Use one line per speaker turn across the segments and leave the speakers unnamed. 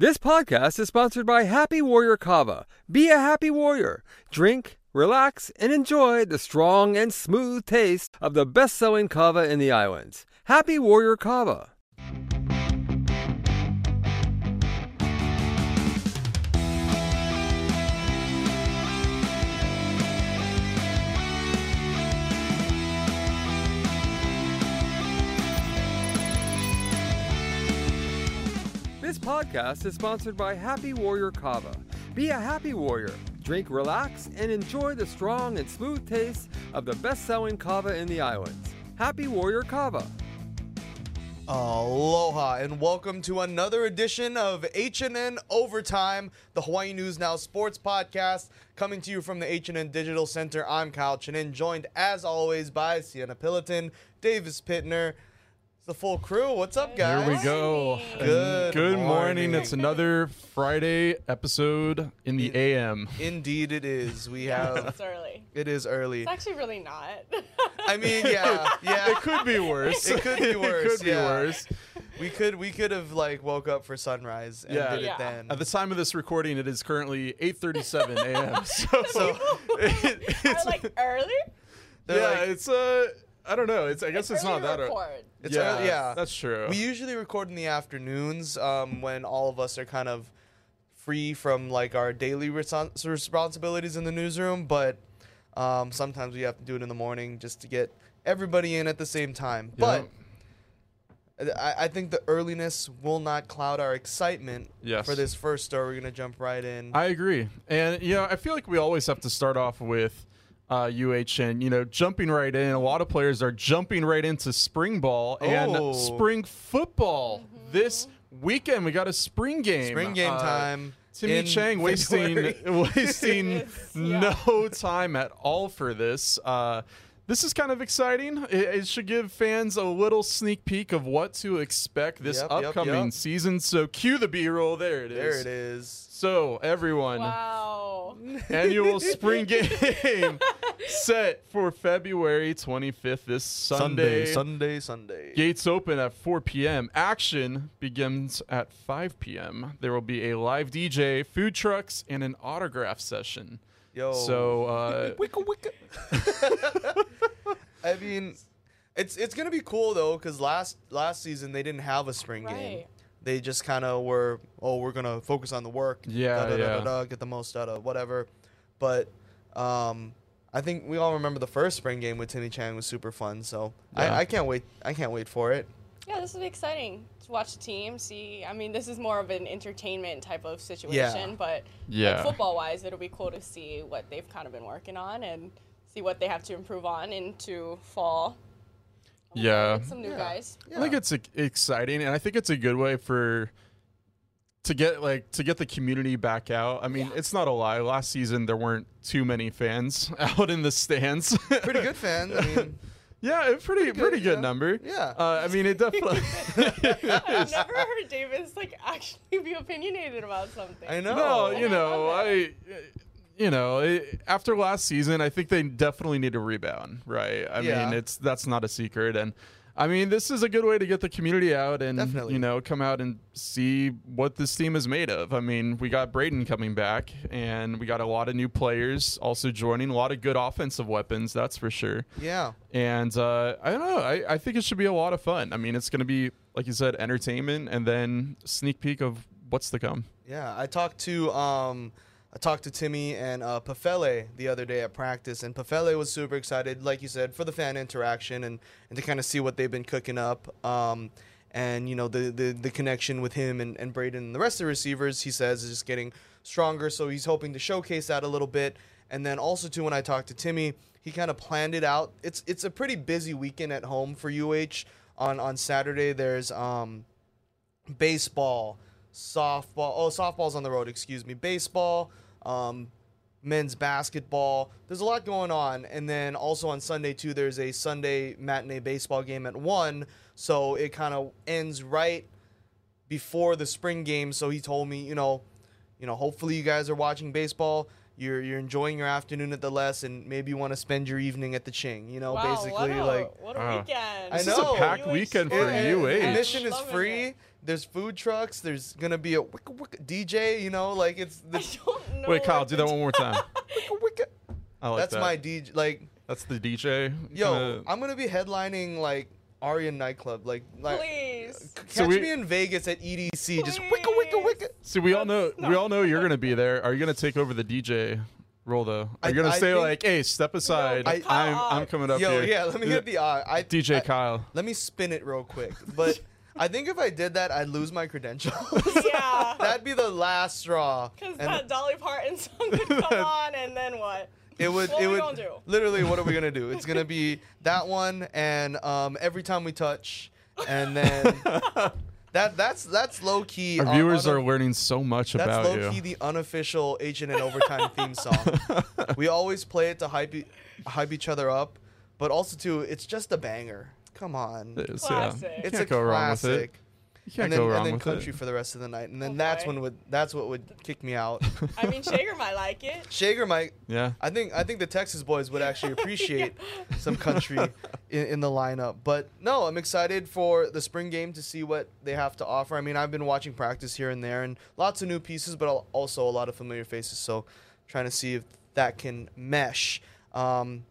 This podcast is sponsored by Happy Warrior Kava. Be a happy warrior. Drink, relax, and enjoy the strong and smooth taste of the best selling kava in the islands. Happy Warrior Kava. Podcast is sponsored by Happy Warrior Kava. Be a happy warrior. Drink, relax, and enjoy the strong and smooth taste of the best selling kava in the islands. Happy Warrior Kava.
Aloha and welcome to another edition of HNN Overtime, the Hawaii News Now sports podcast, coming to you from the HNN Digital Center. I'm Kyle Chinen, joined as always by Cienna Pilotin, Davis Pitner, the full crew. What's up, guys?
Here we go.
Good
Good morning.
morning.
It's another Friday episode in the AM.
Indeed, it is. We have.
It's early.
it is early.
It's actually really not.
I mean, yeah, yeah.
It could be worse.
It could be worse,
it could be
yeah.
worse.
We could we could have like woke up for sunrise and
Yeah.
did it
Yeah.
then.
At the time of this recording, it is currently 8:37 a.m. So,
so it,
Are
it's
like early?
yeah,
like-
it's uh, I don't know. It's I guess it's, not
early to
that. early.
It's
yeah,
early- yeah.
that's true.
We usually record in the afternoons um, when all of us are kind of free from like our daily respons- responsibilities in the newsroom, but um, sometimes we have to do it in the morning just to get everybody in at the same time.
Yeah.
But I, I think the earliness will not cloud our excitement
Yes.
for this first story. We're gonna jump right in.
I agree, and you know, I feel like we always have to start off with uh, UH and you know, jumping right in. A lot of players are jumping right into spring ball and
Oh.
spring football
Mm-hmm.
this weekend. We got a spring game.
Spring game
Uh,
time.
Timmy
in
Chang wasting
February.
wasting
Yes, yeah.
no time at all for this. Uh, this is kind of exciting. It, it should give fans a little sneak peek of what to expect this
Yep, yep,
upcoming
yep.
season. So cue the B-roll. There it is.
there it is.
So everyone,
Wow.
annual spring game set for February 25th. This Sunday.
Sunday, Sunday.
Gates open at 4 p.m. Action begins at 5 p.m. There will be a live DJ, food trucks, and an autograph session.
Yo.
So, uh,
wicka wicka. I mean, it's it's gonna be cool though, because last last season they didn't have a spring game. They just kind of were, oh, we're gonna focus on the work.
Yeah,
da, da, da,
yeah.
da, da, get the most out of whatever. But um, I think we all remember the first spring game with Timmy Chang was super fun. So
Yeah.
I, I can't wait. I can't wait for it.
Yeah, this will be exciting to watch the team. See, I mean, this is more of an entertainment type of situation, but
Yeah.
football wise, it'll be cool to see what they've kind of been working on and see what they have to improve on into fall.
yeah.
Some new
Yeah.
guys.
I think it's exciting, and I think it's a good way for to get like to get the community back out. I mean,
Yeah.
it's not a lie. Last season there weren't too many fans out in the stands.
pretty good fans. I mean,
yeah, a pretty pretty good,
yeah.
number.
Yeah.
Uh, I mean, it definitely.
I've never heard Davis like actually be opinionated about something.
I know.
No, you
I
know, I, you know, it, after last season, I think they definitely need a rebound, right? I
Yeah.
mean, it's that's not a secret, and I mean, this is a good way to get the community out and
Definitely.
you know come out and see what this team is made of. I mean, we got Brayden coming back, and we got a lot of new players also joining, a lot of good offensive weapons, that's for sure.
Yeah.
And uh, I don't know. I, I think it should be a lot of fun. I mean, it's going to be, like you said, entertainment and then sneak peek of what's to come.
Yeah, I talked to um, I talked to Timmy and uh, Pofele the other day at practice, and Pofele was super excited, like you said, for the fan interaction and, and to kind of see what they've been cooking up. Um, and you know the, the the connection with him and, and Brayden and the rest of the receivers, he says, is just getting stronger. So he's hoping to showcase that a little bit. And then also too, when I talked to Timmy, he kind of planned it out. It's it's a pretty busy weekend at home for UH. On on Saturday, there's um, baseball, softball. Oh, softball's on the road. Excuse me. Baseball, um, men's basketball. There's a lot going on, and then also on Sunday too. There's a Sunday matinee baseball game at one, so it kind of ends right before the spring game. So he told me, you know, you know, hopefully you guys are watching baseball. You're you're enjoying your afternoon at the Les, and maybe you want to spend your evening at the Ching. You know,
wow,
basically
what a,
like
what a
Wow.
weekend.
I
This is a packed
UH
weekend for
sports.
UH.
Admission is free.
it.
There's food trucks. There's gonna be a wicka wicka DJ. You know, like it's
I
the
don't know.
Wait, Kyle, do that one more time.
wicka wicka.
I like
That's
that.
my DJ. Like,
That's the DJ.
yo,
Kinda-
I'm gonna be headlining like Aryan nightclub. Like, like
Please.
catch
So we-
me in Vegas at EDC. Just wicka wicka
Please.
wicka.
See, we all know we all know you're gonna be there. Are you gonna take over the DJ role though? Are
I-
you gonna
I
say
think-
like, "Hey, step aside.
I-
I, am I'm coming up
Yo,
here."
yeah. Let me hit the eye. I,
DJ
I-
Kyle.
Let me spin it real quick. But I think if I did that, I'd lose my credentials.
Yeah.
That'd be the last straw.
Because that Dolly Parton song would come on, and then what?
it would.
What
it would.
do?
Literally, what are we gonna do? It's gonna be that one, and um, every time we touch, and then that that's that's low key.
Our viewers
un-
are learning so much about it.
That's
about
low
you.
key the unofficial HNN Overtime theme song. we always play it to hype e- hype each other up, but also too, it's just a banger. Come on,
It is, yeah.
Classic.
You
it's
can't
a
go wrong with it. You can't
and then,
go wrong
and then
with
country
it.
for the rest of the night, and then
Oh,
that's
boy.
when would that's what would kick me out.
I mean, Schager might like it.
Schager might.
Yeah.
I think I think the Texas boys would actually appreciate some country in, in the lineup. But no, I'm excited for the spring game to see what they have to offer. I mean, I've been watching practice here and there, and lots of new pieces, but also a lot of familiar faces. So, trying to see if that can mesh. Um,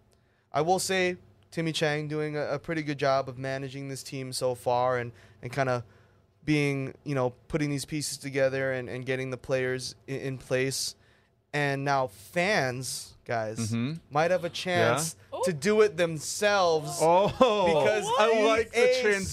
I will say, Timmy Chang doing a, a pretty good job of managing this team so far, and and kind of being you know putting these pieces together and, and getting the players in, in place and now fans guys
Mhm.
might have a chance
Yeah.
to do it themselves
Oh,
Because
I like the
EA
transition.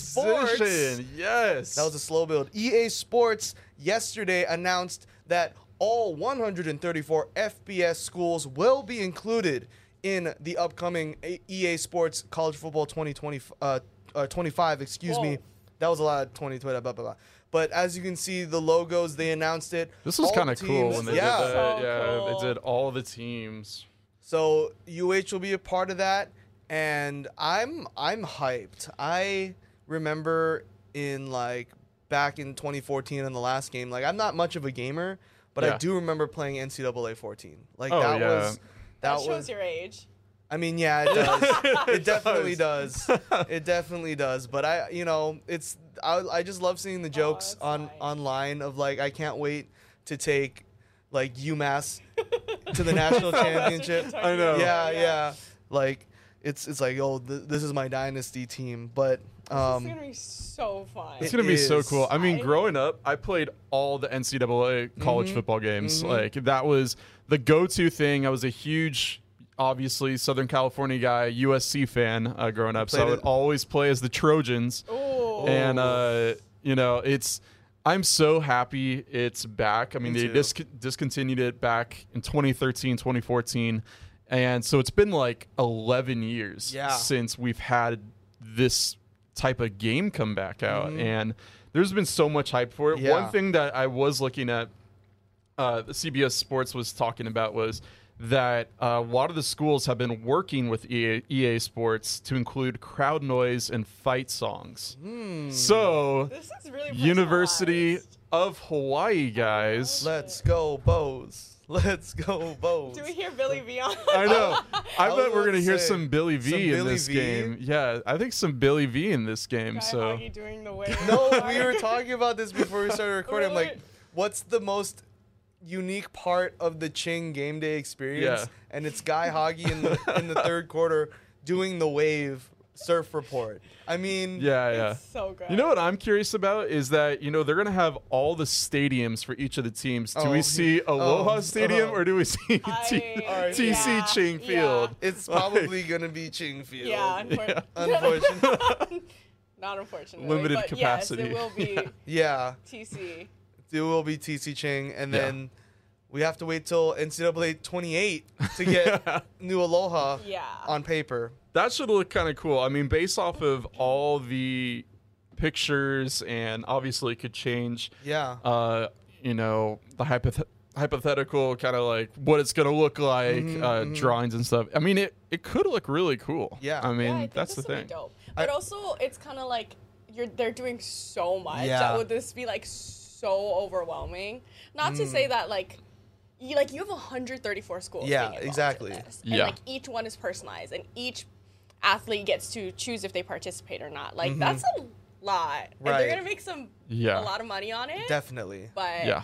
Sports-
yes.
that was a slow build ea sports yesterday announced that all 134 fbs schools will be included in the upcoming ea sports college football 2020 uh, uh, 25 excuse me that was a lot of 2020 blah blah blah but as you can see the logos they announced it
This was kind of cool when they
yeah
did that.
So
yeah,
cool.
they did all the teams.
So UH will be a part of that, and I'm I'm hyped. I remember in like back in 2014 in the last game. Like I'm not much of a gamer, but I do remember playing NCAA 14. Like
Oh,
that
yeah.
was
That,
that,
shows
was.
your age.
I mean, yeah, it does. it definitely
does.
does. It definitely does. But I, you know, it's I, I just love seeing the jokes
that's
on
nice.
online of like I can't wait to take like UMass to the national championship.
I know.
Yeah, yeah. Like it's it's like oh th- this is my dynasty team, but
This
um
is gonna be so fun.
It's gonna be so cool. I mean,
I-
growing up, I played all the NCAA college
Mhm.
football games.
Mhm.
Like that was the go-to thing. I was a huge, obviously Southern California guy, USC fan uh, growing up. So I would
it-
always play as the Trojans.
Ooh.
and uh, you know it's i'm so happy it's back i mean
Me
they dis- discontinued it back in 2013 2014 and so it's been like 11 years
Yeah.
since we've had this type of game come back out
Mhm.
and there's been so much hype for it
Yeah.
one thing that i was looking at uh, the cbs sports was talking about was that uh, a lot of the schools have been working with EA, EA Sports to include crowd noise and fight songs.
hmm,
So,
this is really
University of Hawaii, guys.
let's go Bows. Let's go Bows.
Do we hear Billy V on?
I know. I,
I
bet we're gonna hear some Billy V
some
in
Billy
this
V?
game. Yeah, I think some Billy V in this game.
Guy
so
Hagi doing the wave.
No, we were talking about this before we started recording. I'm like, what's the most unique part of the Ching game day experience?
Yeah.
And it's Guy Hagi in the in the third quarter doing the wave surf report. I mean,
yeah, yeah.
It's so good.
You know what I'm curious about is that you know they're gonna have all the stadiums for each of the teams. Do
Oh,
we see Aloha
oh,
Stadium
oh.
or do we see
I-
T-
Alright.
TC
yeah,
Ching
yeah.
Field?
it's probably gonna be Ching Field.
Yeah, unfor-
Unfortunately.
Not unfortunately.
Limited
but
capacity.
Yes, it will be
yeah,
TC.
It will be TC Ching, and
Yeah.
then we have to wait till NCAA 28 to get new Aloha
Yeah.
on paper.
That should look kind of cool. I mean, based off of all the pictures, and obviously it could change.
Yeah.
Uh, you know, the hypoth- hypothetical kind of like what it's gonna look like,
Mhm,
uh,
mhm.
drawings and stuff. I mean, it it could look really cool.
Yeah.
I mean,
yeah, I
that's the thing.
Dope. But
I-
also, it's kind of like you're they're doing so much.
Yeah.
That would this be like so overwhelming? Not to say that like. You, like you have 134 schools.
Mm. Yeah,
being involved in
exactly.
this. And
Yeah.
like each one is personalized, and each athlete gets to choose if they participate or not. Like
Mhm.
that's a lot. And
Right.
they're gonna make some
Yeah.
a lot of money on it.
Definitely.
But
Yeah.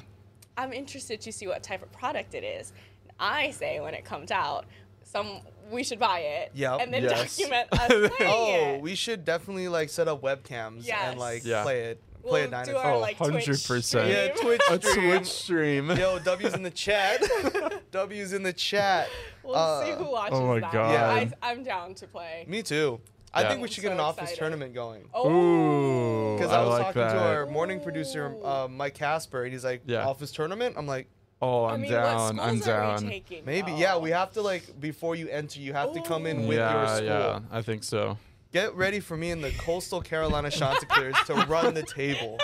I'm interested to see what type of product it is. I say when it comes out, some we should buy it.
Yep.
And then
Yes.
document us playing
Oh,
it.
we should definitely like set up webcams
Yes.
and like
Yeah.
play it. Play
We'll
a dinosaur.
do our like Twitch
100%.
stream.
yeah, Twitch
A. Twitch stream.
Yo, W's in the chat. W's in the chat.
We'll
Uh,
see who watches
oh my
that.
God.
Yeah.
I, I'm down to play.
Me too. I
Yeah.
think we
I'm
should get
so
an office
excited.
tournament going.
Oh,
Ooh,
Because
I,
I, was
like
talking
that.
to our morning producer, uh, Mike Casper, and he's like,
Yeah.
office tournament? I'm like,
Oh,
I
I'm
mean,
down.
what
I'm
schools are we
down.
taking?
maybe.
though?
Yeah, we have to like, before you enter, you have to come in with your
yeah,
school.
yeah, I think so.
Get ready for me and the Coastal Carolina Chanticleers to run the table.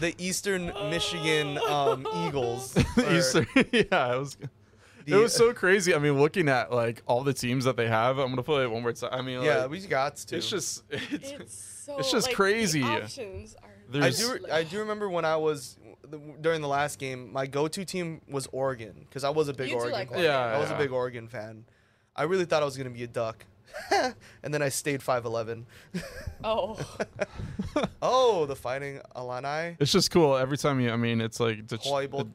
the Eastern Michigan um, Eagles. or-
Easter, yeah, it was.
The-
it was so crazy. I mean, looking at like all the teams that they have, I'm gonna play it one more time. I mean,
Yeah,
like,
we got to.
it's just it's,
It's so.
It's just
like,
crazy.
The options are.
I do. I do remember when I was during the last game. My go-to team was Oregon because I was a big Oregon.
like
fan.
Oregon.
I was a big Oregon fan. I really thought I was gonna be a duck, and then I stayed five eleven.
Oh,
oh, the Fighting Illini.
it's just cool every time you. I mean, it's like the,
Hoible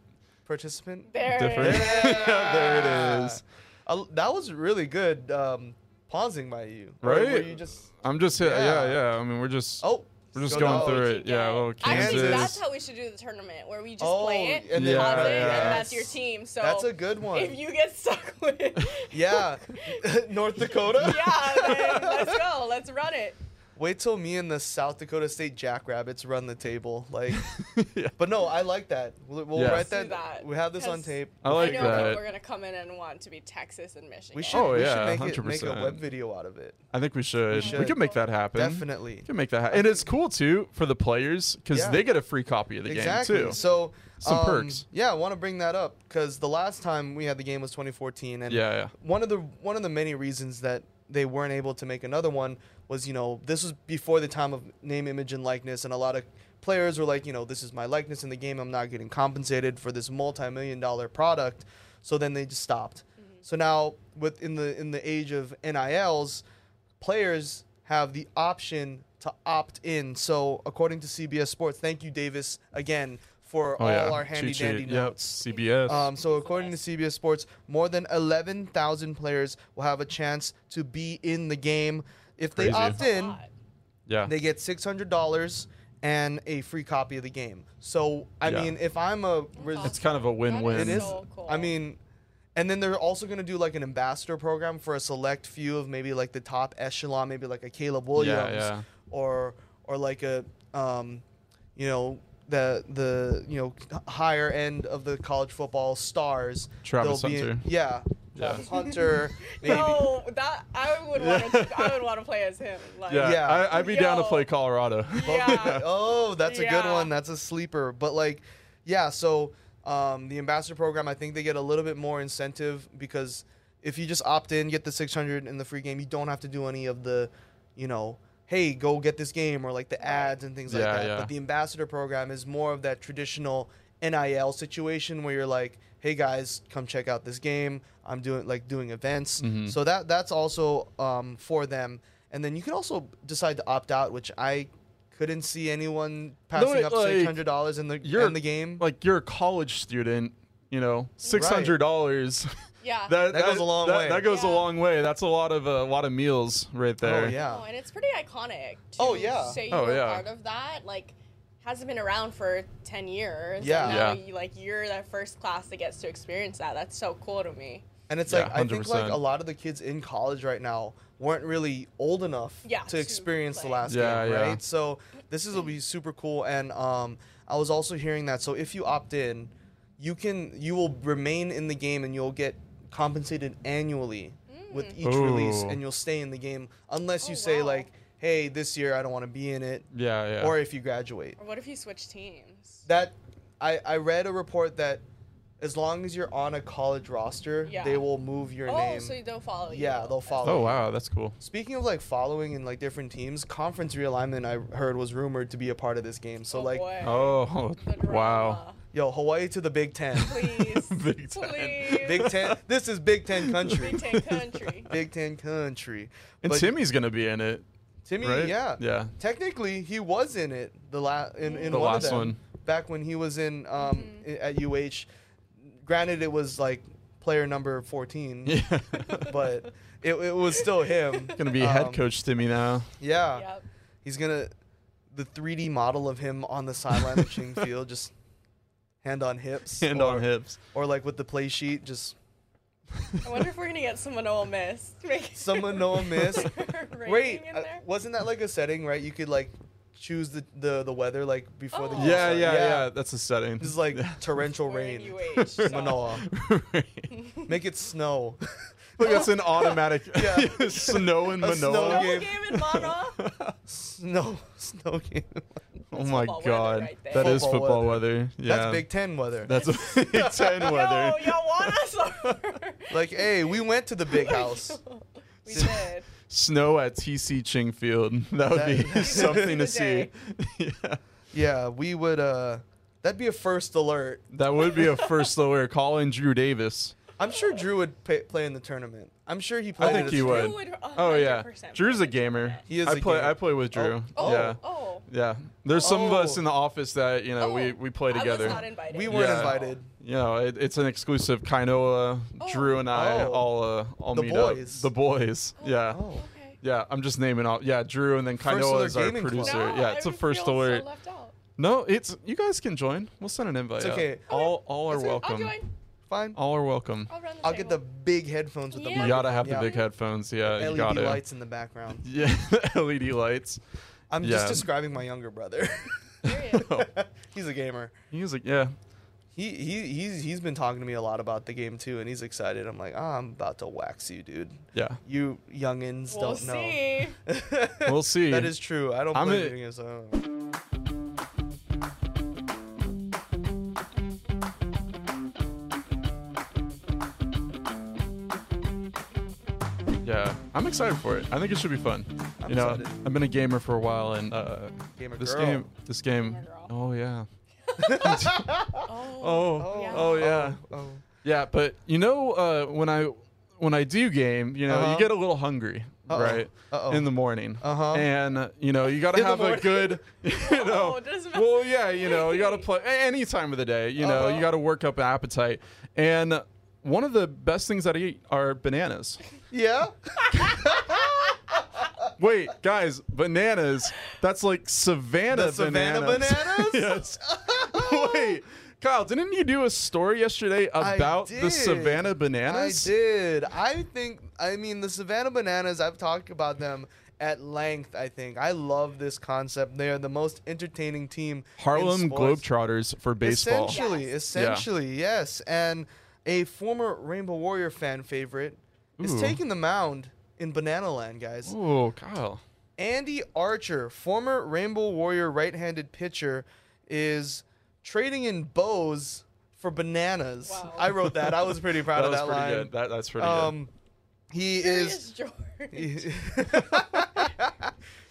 participant.
there.
different.
It is.
there it is.
Uh, that was really good um, pausing by you. Or were
Right?
you just
I'm just hit. Yeah.
Yeah.
yeah, I mean, we're just
oh,
we're just going
down.
through it.
can
Yeah,
get-
well,
Actually, that's how we should do the tournament, where we just
Oh,
play it,
and
then-
pause
Yeah,
it, and that's your team. So
That's a good one.
if you get stuck with,
yeah, North Dakota.
yeah, then let's go. Let's run it.
Wait till me and the South Dakota State Jackrabbits run the table. Like,
Yeah.
but no, I like that. We'll, we'll
Yeah.
write that.
that,
We have this on tape.
I like
I know
figure it out.
that.
people are gonna come in and want to be Texas and Michigan.
We should.
Oh,
we
yeah,
should make, it, make a web video out of it.
I think we should. We,
should.
could make that happen.
Definitely.
We can make that happen. And it's cool too for the players because
Yeah.
they get a free copy of the
exactly.
game too.
So
Some
um,
perks.
Yeah, I want to bring that up because the last time we had the game was 2014, and
yeah, yeah.
one of the one of the many reasons that they weren't able to make another one was you know this was before the time of name image and likeness and a lot of players were like you know this is my likeness in the game i'm not getting compensated for this multi-million dollar product so then they just stopped so now with in the in the age of nils players have the option to opt in so according to cbs sports thank you davis again for
Oh
all
yeah.
our handy
Cheat sheet.
dandy
Yep.
notes
CBS.
um, so according to CBS Sports, more than 11,000 players will have a chance to be in the game. If they
Crazy.
opt in,
yeah.
they get $600 and a free copy of the game. So I
Yeah.
mean, if I'm a res-
it's kind of a win-win.
it is.
So cool.
I mean, and then they're also going to do like an ambassador program for a select few of maybe like the top echelon, maybe like a Caleb Williams
yeah.
or or like a um, you know the the you know higher end of the college football stars.
Travis
They'll in- yeah,
Yeah.
Travis Hunter. Maybe.
No, that I would want to. I would want to play as him. Like,
Yeah,
Yeah.
I, I'd be down to play Colorado.
yeah.
oh, that's a good one. That's a sleeper. But like, yeah. So um, the ambassador program, I think they get a little bit more incentive because if you just opt in, get the 600 in the free game, you don't have to do any of the, you know, hey, go get this game or like the ads and things like that.
yeah.
But the ambassador program is more of that traditional NIL situation where you're like, hey guys, come check out this game. I'm doing like doing events.
Mhm.
So that that's also um, for them. And then you can also decide to opt out, which I couldn't see anyone passing
it,
up
like,
six hundred dollars in the
you're-
in the game.
Like you're a college student, you know, six hundred dollars.
Yeah.
that,
That goes a long
that-
way.
That goes a long way. That's a lot of a lot of meals right there.
oh yeah.
Oh, and it's pretty iconic. To
Oh, yeah.
Say you
Oh,
were
yeah.
part of that, like, hasn't been around for ten years.
Yeah.
And now
Yeah.
You, like you're that first class that gets to experience that. That's so cool to me.
And it's
Yeah,
like I think like a lot of the kids in college right now weren't really old enough
Yeah,
to
to
experience the last
Yeah,
game,
yeah.
right? So this is will be super cool. And um, I was also hearing that. So if you opt in, you can you will remain in the game and you'll get compensated annually with each release, and you'll stay in the game unless you
Oh,
say
wow.
like, hey, this year I don't want to be in it,
yeah, yeah.
or if you graduate.
Or what if you switch teams?
That I I read a report that. As long as you're on a college roster,
Yeah.
they will move your
oh,
name.
so they'll follow you.
Yeah, they'll follow
oh
you.
wow, that's cool.
Speaking of like following in like different teams, conference realignment I heard was rumored to be a part of this game. So
Oh,
like,
boy.
Oh wow.
yo, Hawaii to the Big Ten.
Please.
Big Ten.
Please.
Big Ten. This is Big Ten country.
Big Ten country.
Big Ten country.
And
But-
Timmy's gonna be in it.
Timmy,
right?
yeah,
Yeah.
Technically, he was in it the last in, in
The
one
last
of them
one.
back when he was in um i- at UH. Granted, it was like player number fourteen,
Yeah.
but it, it was still him.
Gonna be head
Um,
coach Timmy now.
Yeah,
Yep.
he's gonna the 3D model of him on the sideline of Ching Field, just hand on hips,
Hand
or,
on hips.
or like with the play sheet, just
I wonder if we're gonna get someone Noah miss. Make
someone no miss. Wait, uh, wasn't that like a setting, right? You could like choose the the, the weather like before the
Oh.
game
Yeah,
started.
yeah, yeah, That's a setting.
This is like torrential
We're
rain.
UH, so-
Manoa.
Right.
Make it snow.
Look, that's an automatic
Yeah.
snow in
A
Manoa.
snow
No
game.
game in Manoa.
snow snow game.
Oh my god,
right there.
that is
Football
football
weather.
weather. Yeah,
That's Big Ten weather.
That's Big Ten weather.
Yo, y'all want us? Or?
like, hey, we went to the big house.
we did.
Snow at TC Chingfield. That would
That-
be something to see. yeah.
Yeah, we would. uh That'd be a first alert.
That would be a first alert. Call in Drew Davis.
I'm sure Drew would pay, play in the tournament. I'm sure he played.
I think
at
he
a-
would.
Drew would
Oh yeah,
100%
Drew's a
play
gamer.
He is
I
a
play.
gamer.
I play with Drew.
Oh.
Yeah,
Oh.
yeah. There's some of us
Oh.
in the office that you know we
Oh,
we play together.
I was not invited.
We weren't
Yeah.
invited.
you know, it, it's an exclusive. Kainoa,
Oh.
Drew, and I
Oh.
all uh, all
The
meet
boys.
up. The boys. Yeah.
Oh.
Okay.
Yeah, I'm just naming all. Yeah, Drew, and then
First
Kainoa
Alert
is our
Gaming Club.
producer.
No,
yeah,
I
it's a
would
first
feel
alert.
So left out.
No, it's you guys can join. We'll send an invite.
It's
out.
okay.
All all are
It's okay.
I'll
welcome.
join.
Fine.
All are welcome.
I'll run the
I'll get the
table.
big headphones with the
Yeah.
You gotta have
Yeah.
the big headphones. Yeah, you
LED
gotta.
lights in the background.
Yeah, LED lights.
I'm
Yeah.
just describing my younger brother.
Period.
he's a gamer.
He's like, yeah,
He he he's he's been talking to me a lot about the game too, and he's excited. I'm like, oh, I'm about to wax you, dude.
yeah.
You youngins
We'll
don't know.
see.
We'll see.
that is true. I don't
I'm
play
a-
video games. So I don't know.
I'm excited for it. I think it should be fun.
I'm
you know,
excited.
I've been a gamer for a while, and uh,
Gamer
this
girl.
game, this game. Oh yeah.
Oh.
Oh,
yeah.
oh yeah.
Oh, oh.
Yeah, but you know, uh, when I when I do game, you know,
Uh-huh.
you get a little hungry,
Uh-oh.
right?
Uh-oh.
In the morning.
Uh-huh.
And uh, you know, you got to have a good, you know.
Oh, it doesn't matter.
well, yeah, you know, you got to play any time of the day. You know,
Uh-huh.
you got to work up appetite. And one of the best things that I eat are bananas.
Yeah.
Wait, guys, bananas. That's like Savannah
The Savannah
bananas.
bananas?
yes. Wait, Kyle, didn't you do a story yesterday about the
did.
Savannah
I
bananas?
did. I think. I mean, the Savannah Bananas. I've talked about them at length. I think I love this concept. They are the most entertaining team.
Harlem
sports.
Globetrotters for baseball.
Essentially,
Yes.
essentially, yes. And a former Rainbow Warrior fan favorite is
Ooh.
taking the mound in Banana Land, guys.
Ooh, Kyle.
Andy Archer, former Rainbow Warrior right-handed pitcher, is trading in bows for bananas.
Wow.
I wrote that. I was pretty proud
That
of
was
that
pretty
line.
good. That, that's pretty good.
Um, he
Curious
is
George.
he,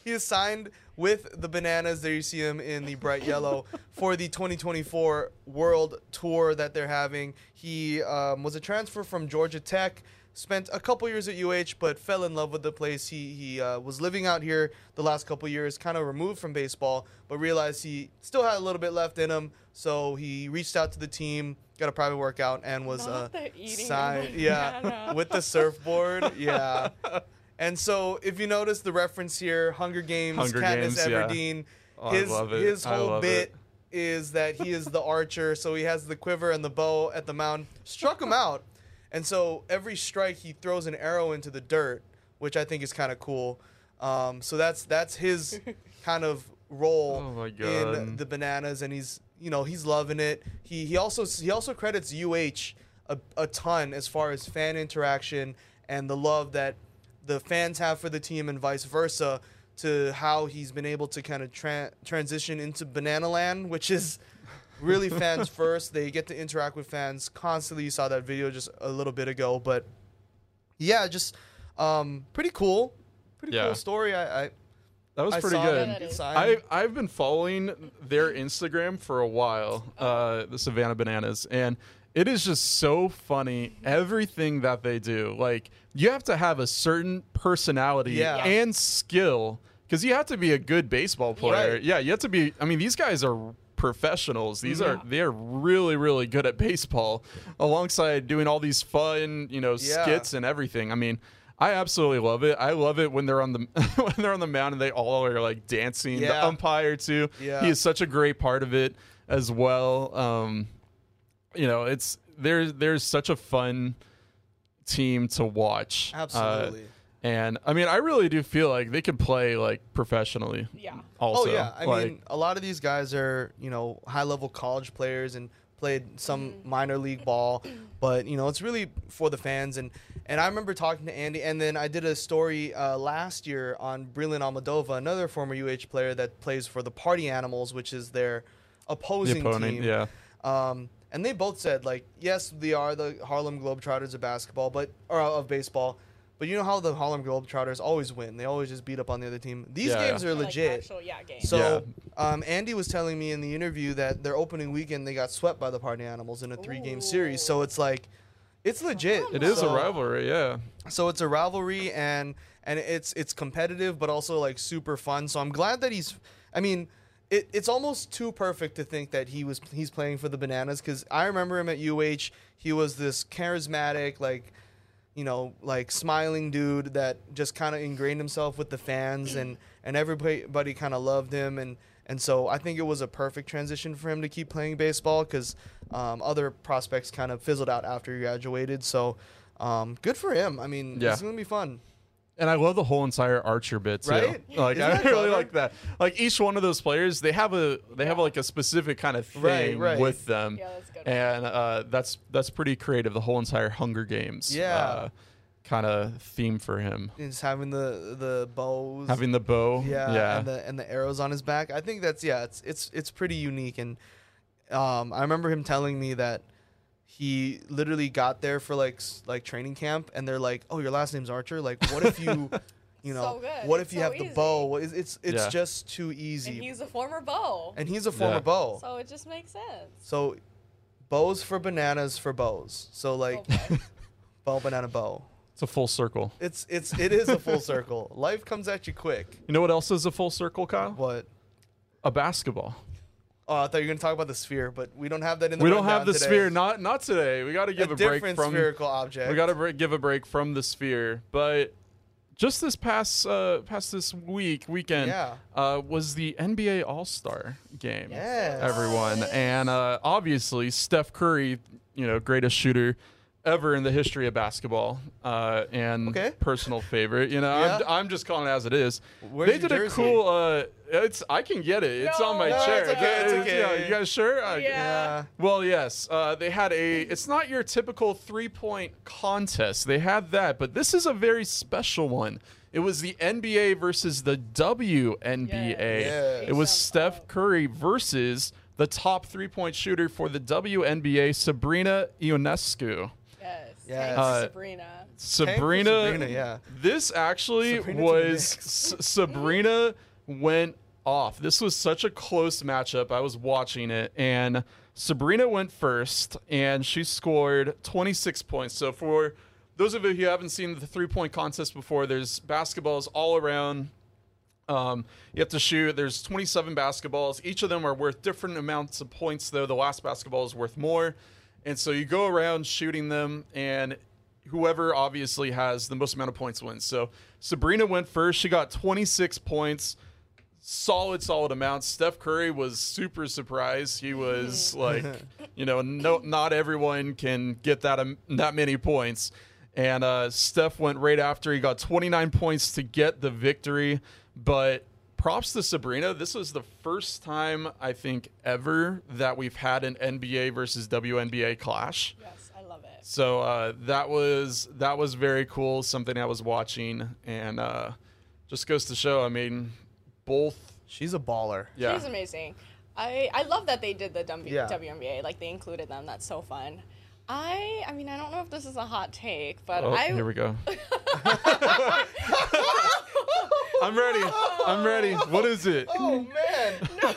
he is signed with the Bananas. There you see him in the bright yellow for the 2024 World Tour that they're having. He um, was a transfer from Georgia Tech. Spent a couple years at UH, but fell in love with the place. He he uh, was living out here the last couple years, kind of removed from baseball, but realized he still had a little bit left in him. So he reached out to the team, got a private workout, and was uh,
Not the eating
signed. Yeah, with the surfboard. Yeah. And so, if you notice the reference here, Hunger Games,
Hunger
Katniss
Games, yeah.
Everdeen,
Oh, I
his
love it.
his
I
whole
love
bit
it.
is that he is the archer, so he has the quiver and the bow at the mound. Struck him out, and so every strike he throws an arrow into the dirt, which I think is kind of cool. Um, so that's that's his kind of role
Oh
in the bananas, and he's you know he's loving it. He he also he also credits UH a, a ton as far as fan interaction and the love that the fans have for the team and vice versa to how he's been able to kind of tra- transition into Banana Land, which is really fans first. They get to interact with fans constantly. You saw that video just a little bit ago, but yeah, just um, pretty cool. Pretty
Yeah.
cool story. I, I
That was
I
pretty good.
that. is.
Sign.
I I've been following their Instagram for a while,
Oh.
uh, the Savannah Bananas, and it is just so funny everything that they do. Like you have to have a certain personality
Yeah.
and skill. because you have to be a good baseball player.
Right.
Yeah, you have to be. I mean, these guys are professionals. These are they are really really good at baseball, alongside doing all these fun you know
Yeah.
skits and everything. I mean. I absolutely love it. I love it when they're on the when they're on the mound and they all are like dancing. The umpire too.
Yeah.
He is such a great part of it as well. Um, you know, it's there's there's such a fun team to watch. Uh,
Absolutely.
and I mean, I really do feel like they could play like professionally.
Yeah.
Also,
oh yeah, I
Like,
mean, a lot of these guys are you know high level college players and played some
Mm-hmm.
minor league ball, but you know it's really for the fans and and I remember talking to Andy and then I did a story uh, last year on Brilliant Almodova, another former UH player that plays for the Party Animals, which is their
the
opposing
opponent,
team.
yeah,
Um, and they both said like, yes, they are the Harlem Globetrotters of basketball, but or uh, of baseball. But you know how the Harlem Globetrotters always win. They always just beat up on the other team. These
Yeah,
games
yeah.
are
Like
legit.
actual, yeah, games.
So, um, Andy was telling me in the interview that their opening weekend they got swept by the Party Animals in a three-game series. So it's like, it's legit.
it is
so,
a rivalry. Yeah,
So it's a rivalry, and and it's it's competitive, but also like super fun. So I'm glad that he's. I mean, it, it's almost too perfect to think that he was he's playing for the Bananas because I remember him at UH. He was this charismatic, like you know, like smiling dude that just kind of ingrained himself with the fans and and everybody kind of loved him and and so I think it was a perfect transition for him to keep playing baseball because um, other prospects kind of fizzled out after he graduated. So um, good for him. I mean,
Yeah.
it's gonna be fun.
And I love the whole entire Archer bit too.
Right?
Like
Isn't
I
that
really
clever?
like that. Like each one of those players, they have a they have like a specific kind of thing
right.
with them.
Yeah, that's good.
And uh, that's that's pretty creative. The whole entire Hunger Games,
Yeah.
uh, kind of theme for him.
Just having the the bows,
Having the bow,
yeah,
yeah,
and the and the arrows on his back. I think that's yeah, it's it's it's pretty unique. And um, I remember him telling me that he literally got there for like like training camp, and they're like, "Oh, your last name's Archer. Like, what if you, you know,
So good.
what
It's
if you
so
have the bow? What is- It's it's
Yeah.
just too easy."
and
easy."
he's a former bow.
And he's a former
Yeah.
bow,
so it just makes sense.
so bows for bananas for bows. So like
Okay.
bow banana bow.
it's a full circle.
It's it's it is a full circle. Life comes at you quick.
You know what else is a full circle, Kyle?
What?
A basketball.
Oh, I thought you were gonna talk about the sphere, but we don't have that in the
We don't have the
today.
sphere. Not not today. We got to give a, break
different
from.
spherical object.
We got to give a break from the sphere. But just this past uh, past this week weekend
Yeah.
uh, was the NBA All Star game.
Yes.
everyone, and uh, obviously Steph Curry, you know, greatest shooter ever in the history of basketball, uh, and
Okay.
personal favorite. You know,
Yeah.
I'm, I'm just calling it as it is.
Where's
they
your
did a cool. Uh, it's I can get it. It's on my
No,
chair.
it's okay, it's okay.
yeah, you guys sure?
Yeah.
Yeah.
well, yes. Uh, they had a. It's not your typical three point contest. They had that, but this is a very special one. It was the NBA versus the WNBA.
Yeah.
It was Steph. Curry versus the top three point shooter for the WNBA, Sabrina Ionescu.
Yes.
Yes.
Uh,
Sabrina.
Sabrina,
Sabrina, yeah.
This actually
Sabrina
was S- Sabrina went off. This was such a close matchup. I was watching it, and Sabrina went first, and she scored 26 points. So for those of you who haven't seen the three point contest before, there's basketballs all around. Um, you have to shoot. There's 27 basketballs. Each of them are worth different amounts of points, though. The last basketball is worth more. And so you go around shooting them, and whoever obviously has the most amount of points wins. So Sabrina went first. She got 26 points. Solid, solid amounts. Steph Curry was super surprised. He was like, you know, no, not everyone can get that um, that many points. And uh, Steph went right after. He got 29 points to get the victory. But props to Sabrina. This was the first time I think ever that we've had an NBA versus WNBA clash.
Yes, I love it.
So uh, that was that was very cool. Something I was watching, and uh, just goes to show. I mean, both.
She's a baller.
Yeah,
She's amazing. I, I love that they did the W-
Yeah.
WNBA. Like they included them. That's so fun. I I mean I don't know if this is a hot take, but
Oh,
I
here we go. I'm ready. I'm ready. What is it?
Oh man. No.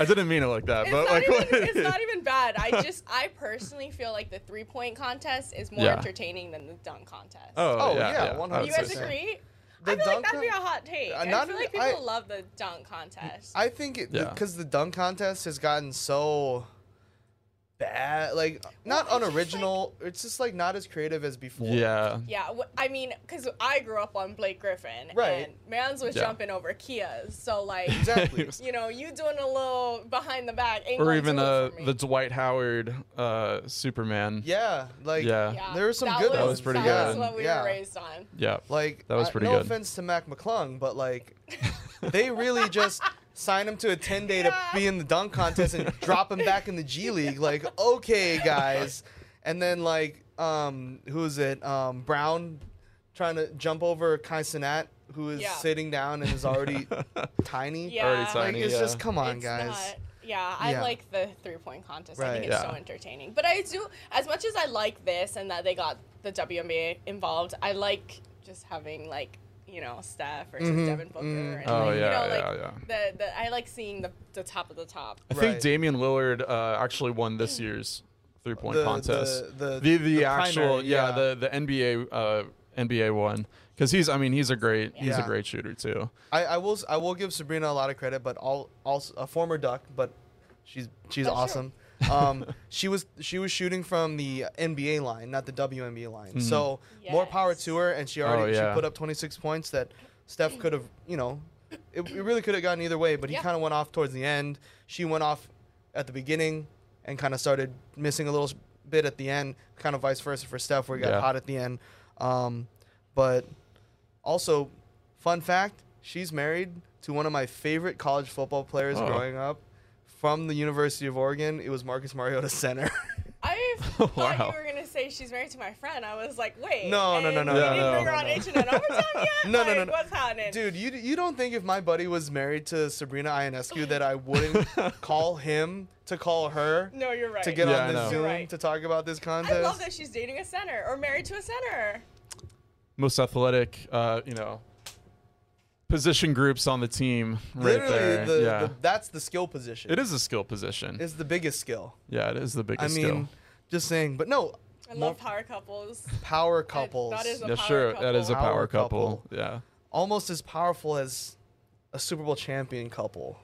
I didn't mean it like that,
it's,
but
not
like,
even,
what is
it's
it?
not even bad. I just I personally feel like the three point contest is more
Yeah.
entertaining than the dunk contest.
Oh,
Oh,
yeah,
yeah,
yeah.
100%.
would
you guys agree?
the
I feel like
dunk
that'd be a hot take.
Uh,
I feel like people
I-
love the dunk contest.
I think it
Yeah.
because the dunk contest has gotten so bad, like not
Well, it's just,
unoriginal. it's just like not as creative as before.
Yeah.
yeah, wh- I mean, because I grew up on Blake Griffin,
Right.
And Mans was
Yeah.
jumping over Kias, so like,
exactly.
you know, you doing a little behind the back,
or even
do
uh, the Dwight Howard uh, Superman.
yeah, like
Yeah.
yeah,
there were some
that
good
That was pretty
that
good.
Was what we
Yeah.
were raised on.
Yeah.
like
That was
I-
pretty
no
good.
offense to Mac McClung, but like they really just signed him to a 10 day
Yeah.
to be in the dunk contest and drop him back in the G League. Like, okay, guys. And then like um who is it? Um Brown trying to jump over Kai Cenat, who is
Yeah.
sitting down and is already tiny.
Yeah.
Already
Like it's
yeah.
just come on,
It's
guys.
not- yeah, I
Yeah.
like the three point contest. I think it's
Yeah.
so entertaining. But I do, as much as I like this and that they got the WNBA involved, I like just having like you know Steph versus
Mhm,
Devin Booker.
mhm.
And,
Oh,
like, you
yeah,
know,
yeah,
like
yeah.
The, the I like seeing the the top of the top.
I think Damian Lillard uh, actually won this year's three point
The-
contest.
the- the-
the, the,
the
actual
primary,
yeah,
yeah.
the the NBA uh, NBA one because he's I mean he's a great he's a great shooter too.
I, I will I will give Sabrina a lot of credit, but all also a former Duck, but she's she's
That's true.
awesome. Um, she was she was shooting from the NBA line, not the WNBA line. So more power to her, and she already
Oh, yeah.
she put up 26 points that Steph could have you know it, it really could have gone either way, but he
Yeah.
kind of went off towards the end. She went off at the beginning and kind of started missing a little bit at the end, kind of vice versa for Steph, where he got
Yeah.
hot at the end. Um, but also, fun fact: she's married to one of my favorite college football players
Oh.
growing up from the University of Oregon. It was Marcus Mariota center.
I thought
Wow.
you were gonna say she's married to my friend. I was like, wait.
No, no, no, no,
You
no,
didn't
no,
bring her
no,
on
no.
H and N overtime yet?
No, no,
like,
no, no.
What's happening?
Dude, you you don't think if my buddy was married to Sabrina Ionescu that I wouldn't call him to call her
No, you're right.
to get
Yeah,
on the. Zoom
right.
to talk about this contest?
I love that she's dating a center or married to a center.
Most athletic, uh, you know, position groups on the team right
Literally,
there.
the,
yeah,
the, that's the skill position.
it is a skill position.
It's the biggest skill.
yeah, it is the biggest I
mean,
skill.
just saying. But no,
I love power couples.
power
That-
couples.
that is a
Yeah,
power
sure, that is a
couple.
power,
Power
couple.
couple.
Yeah.
almost as powerful as a Super Bowl champion couple.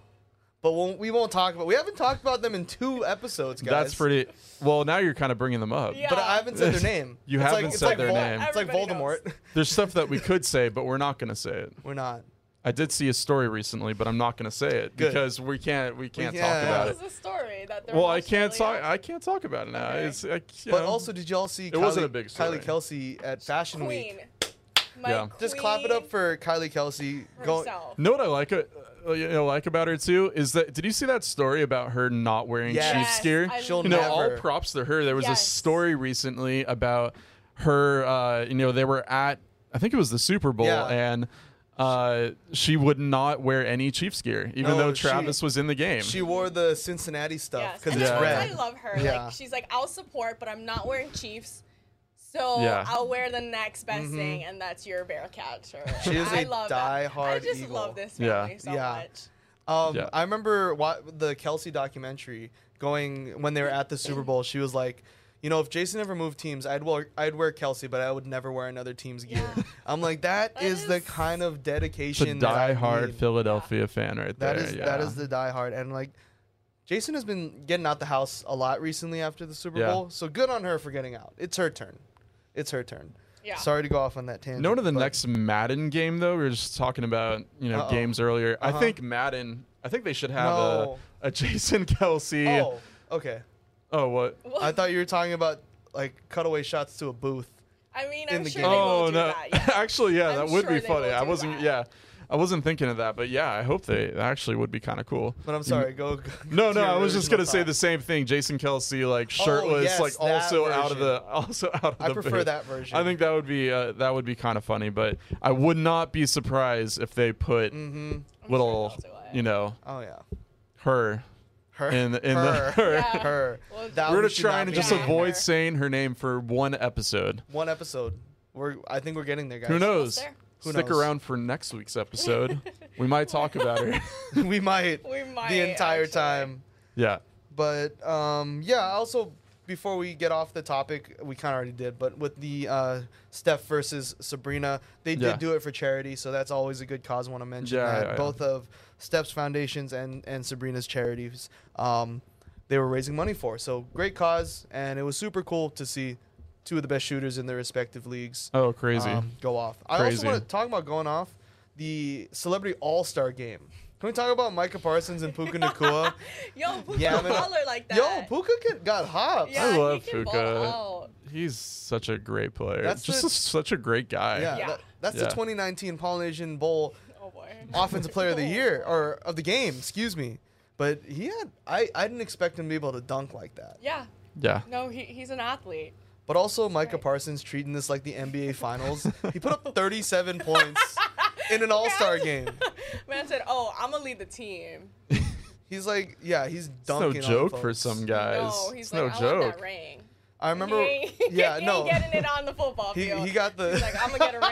But we'll, we won't talk about. We haven't talked about them in two episodes, guys.
That's pretty. Well, now you're kind of bringing them up.
Yeah.
But I haven't said their name.
You
It's
haven't
like,
said
like
their
Vol-
name.
It's like
Everybody
Voldemort.
There's stuff that we could say, but we're not going to say it.
We're not.
I did see a story recently, but I'm not going to say it
Good.
because we can't. We can't
can't.
talk about
What
it.
was the story that
Well, I can't talk. I can't talk about it now.
Okay.
It's. I,
But
know.
also, did y'all see?
It
Kylie,
wasn't a big story.
Kylie Kelce at Fashion
Queen.
Week.
My
Yeah.
Just clap it up for Kylie Kelce. Going.
herself.
know what I like. Uh, you know, like about her too is that. Did you see that story about her not wearing
Yes.
Chiefs gear?
I
She'll
you know,
never.
all props to her. There was a story recently about her. Uh, you know, they were at. I think it was the Super Bowl,
Yeah.
and uh, she would not wear any Chiefs gear, even
No,
though
she-
Travis was in the game.
She wore the Cincinnati stuff because
and
it's
Yeah.
that's
red.
I love her.
Yeah.
Like she's like, I'll support, but I'm not wearing Chiefs. So
Yeah.
I'll wear the next best thing, and that's your Bearcat shirt.
Mm-hmm. She is
I
a
love that. I
diehard
just
Eagle.
love this
Yeah.
so
Yeah.
much.
Um,
Yeah.
I remember wa- the Kelce documentary going when they were at the Super Bowl. She was like, you know, if Jason ever moved teams, I'd wear I'd wear Kelce, but I would never wear another team's gear.
Yeah.
I'm like, that
That
is the kind of
It's a
dedication. that I
die-hard. Philadelphia fan right
That
there.
is
yeah.
that is the diehard, and like, Jason has been getting out the house a lot recently after the Super
Yeah.
Bowl. So good on her for getting out. It's her turn. It's her turn.
Yeah.
Sorry to go off on that tangent.
No to the next Madden game though. We were just talking about you know
Uh-oh.
games earlier. I
Uh-huh.
think Madden. I think they should have
No.
a, a Jason Kelce.
Oh, okay.
Oh, what?
Well,
I thought you were talking about like cutaway shots to a booth.
I mean,
in
I'm
the
sure
game.
they
oh
will do
no!
that. Yeah.
actually, yeah,
I'm
that would
sure
be funny. I wasn't.
that.
Yeah, I wasn't thinking of that, but yeah, I hope they actually would be kind of cool.
But I'm sorry. Go. go
No, no, I was just gonna say the same thing. Jason Kelce, like shirtless,
yes,
like
that
also out of the, also out of
I
the.
I prefer
booth.
that version.
I think that would be uh, that would be kind of funny, but I would not be surprised if they put
Mm-hmm.
Little,
sure they'll do it.
you know,
Oh yeah.
her
Her.
in the, in the
her.
her.
Yeah.
her.
Well,
That
We're
one
gonna try and just.
Yeah.
avoid
Her.
saying her name for one episode.
one episode. We're. I think we're getting there, guys.
Who knows?
Who
Stick
knows?
around for next week's episode. we might talk about her.
we might.
We might
the entire
actually.
time.
yeah.
But um, yeah. Also, before we get off the topic, we kind of already did, but with the uh, Steph versus Sabrina, they
Yeah.
did do it for charity, so that's always a good cause. I want to mention
Yeah,
that
yeah, yeah.
both of Steph's foundations and and Sabrina's charities, um, they were raising money for. So great cause, and it was super cool to see two of the best shooters in their respective leagues
Oh, crazy.
um, go off. I also want to talk about going off the Celebrity All Star Game. Can we talk about Micah Parsons and Puka Nacua?
Yo, Puka
Yeah,
yeah,
man.
baller like that.
Yo, Puka get- got hops.
Yeah,
I love
he
Puka. He's such a great player.
That's
Just
the-
a- such a great guy.
Yeah,
Yeah.
that- that's the 2019 Polynesian Bowl
Boy.
Offensive Player of the Year or of the game, excuse me. But he had I, I didn't expect him to be able to dunk like that.
Yeah.
Yeah.
No, he, he's an athlete.
But also Micah
Right.
Parsons treating this like the NBA Finals. he put up 37 points in an All Star game.
Man said, "Oh, I'm gonna lead the team."
He's like, yeah, he's
It's no
dunking. on
joke for some guys.
no, he's
it's
like,
no
"I want
joke.
That ring."
I remember,
He
yeah,
he
no,
getting it on the football
he, he got the
He's like, "I'm gonna get a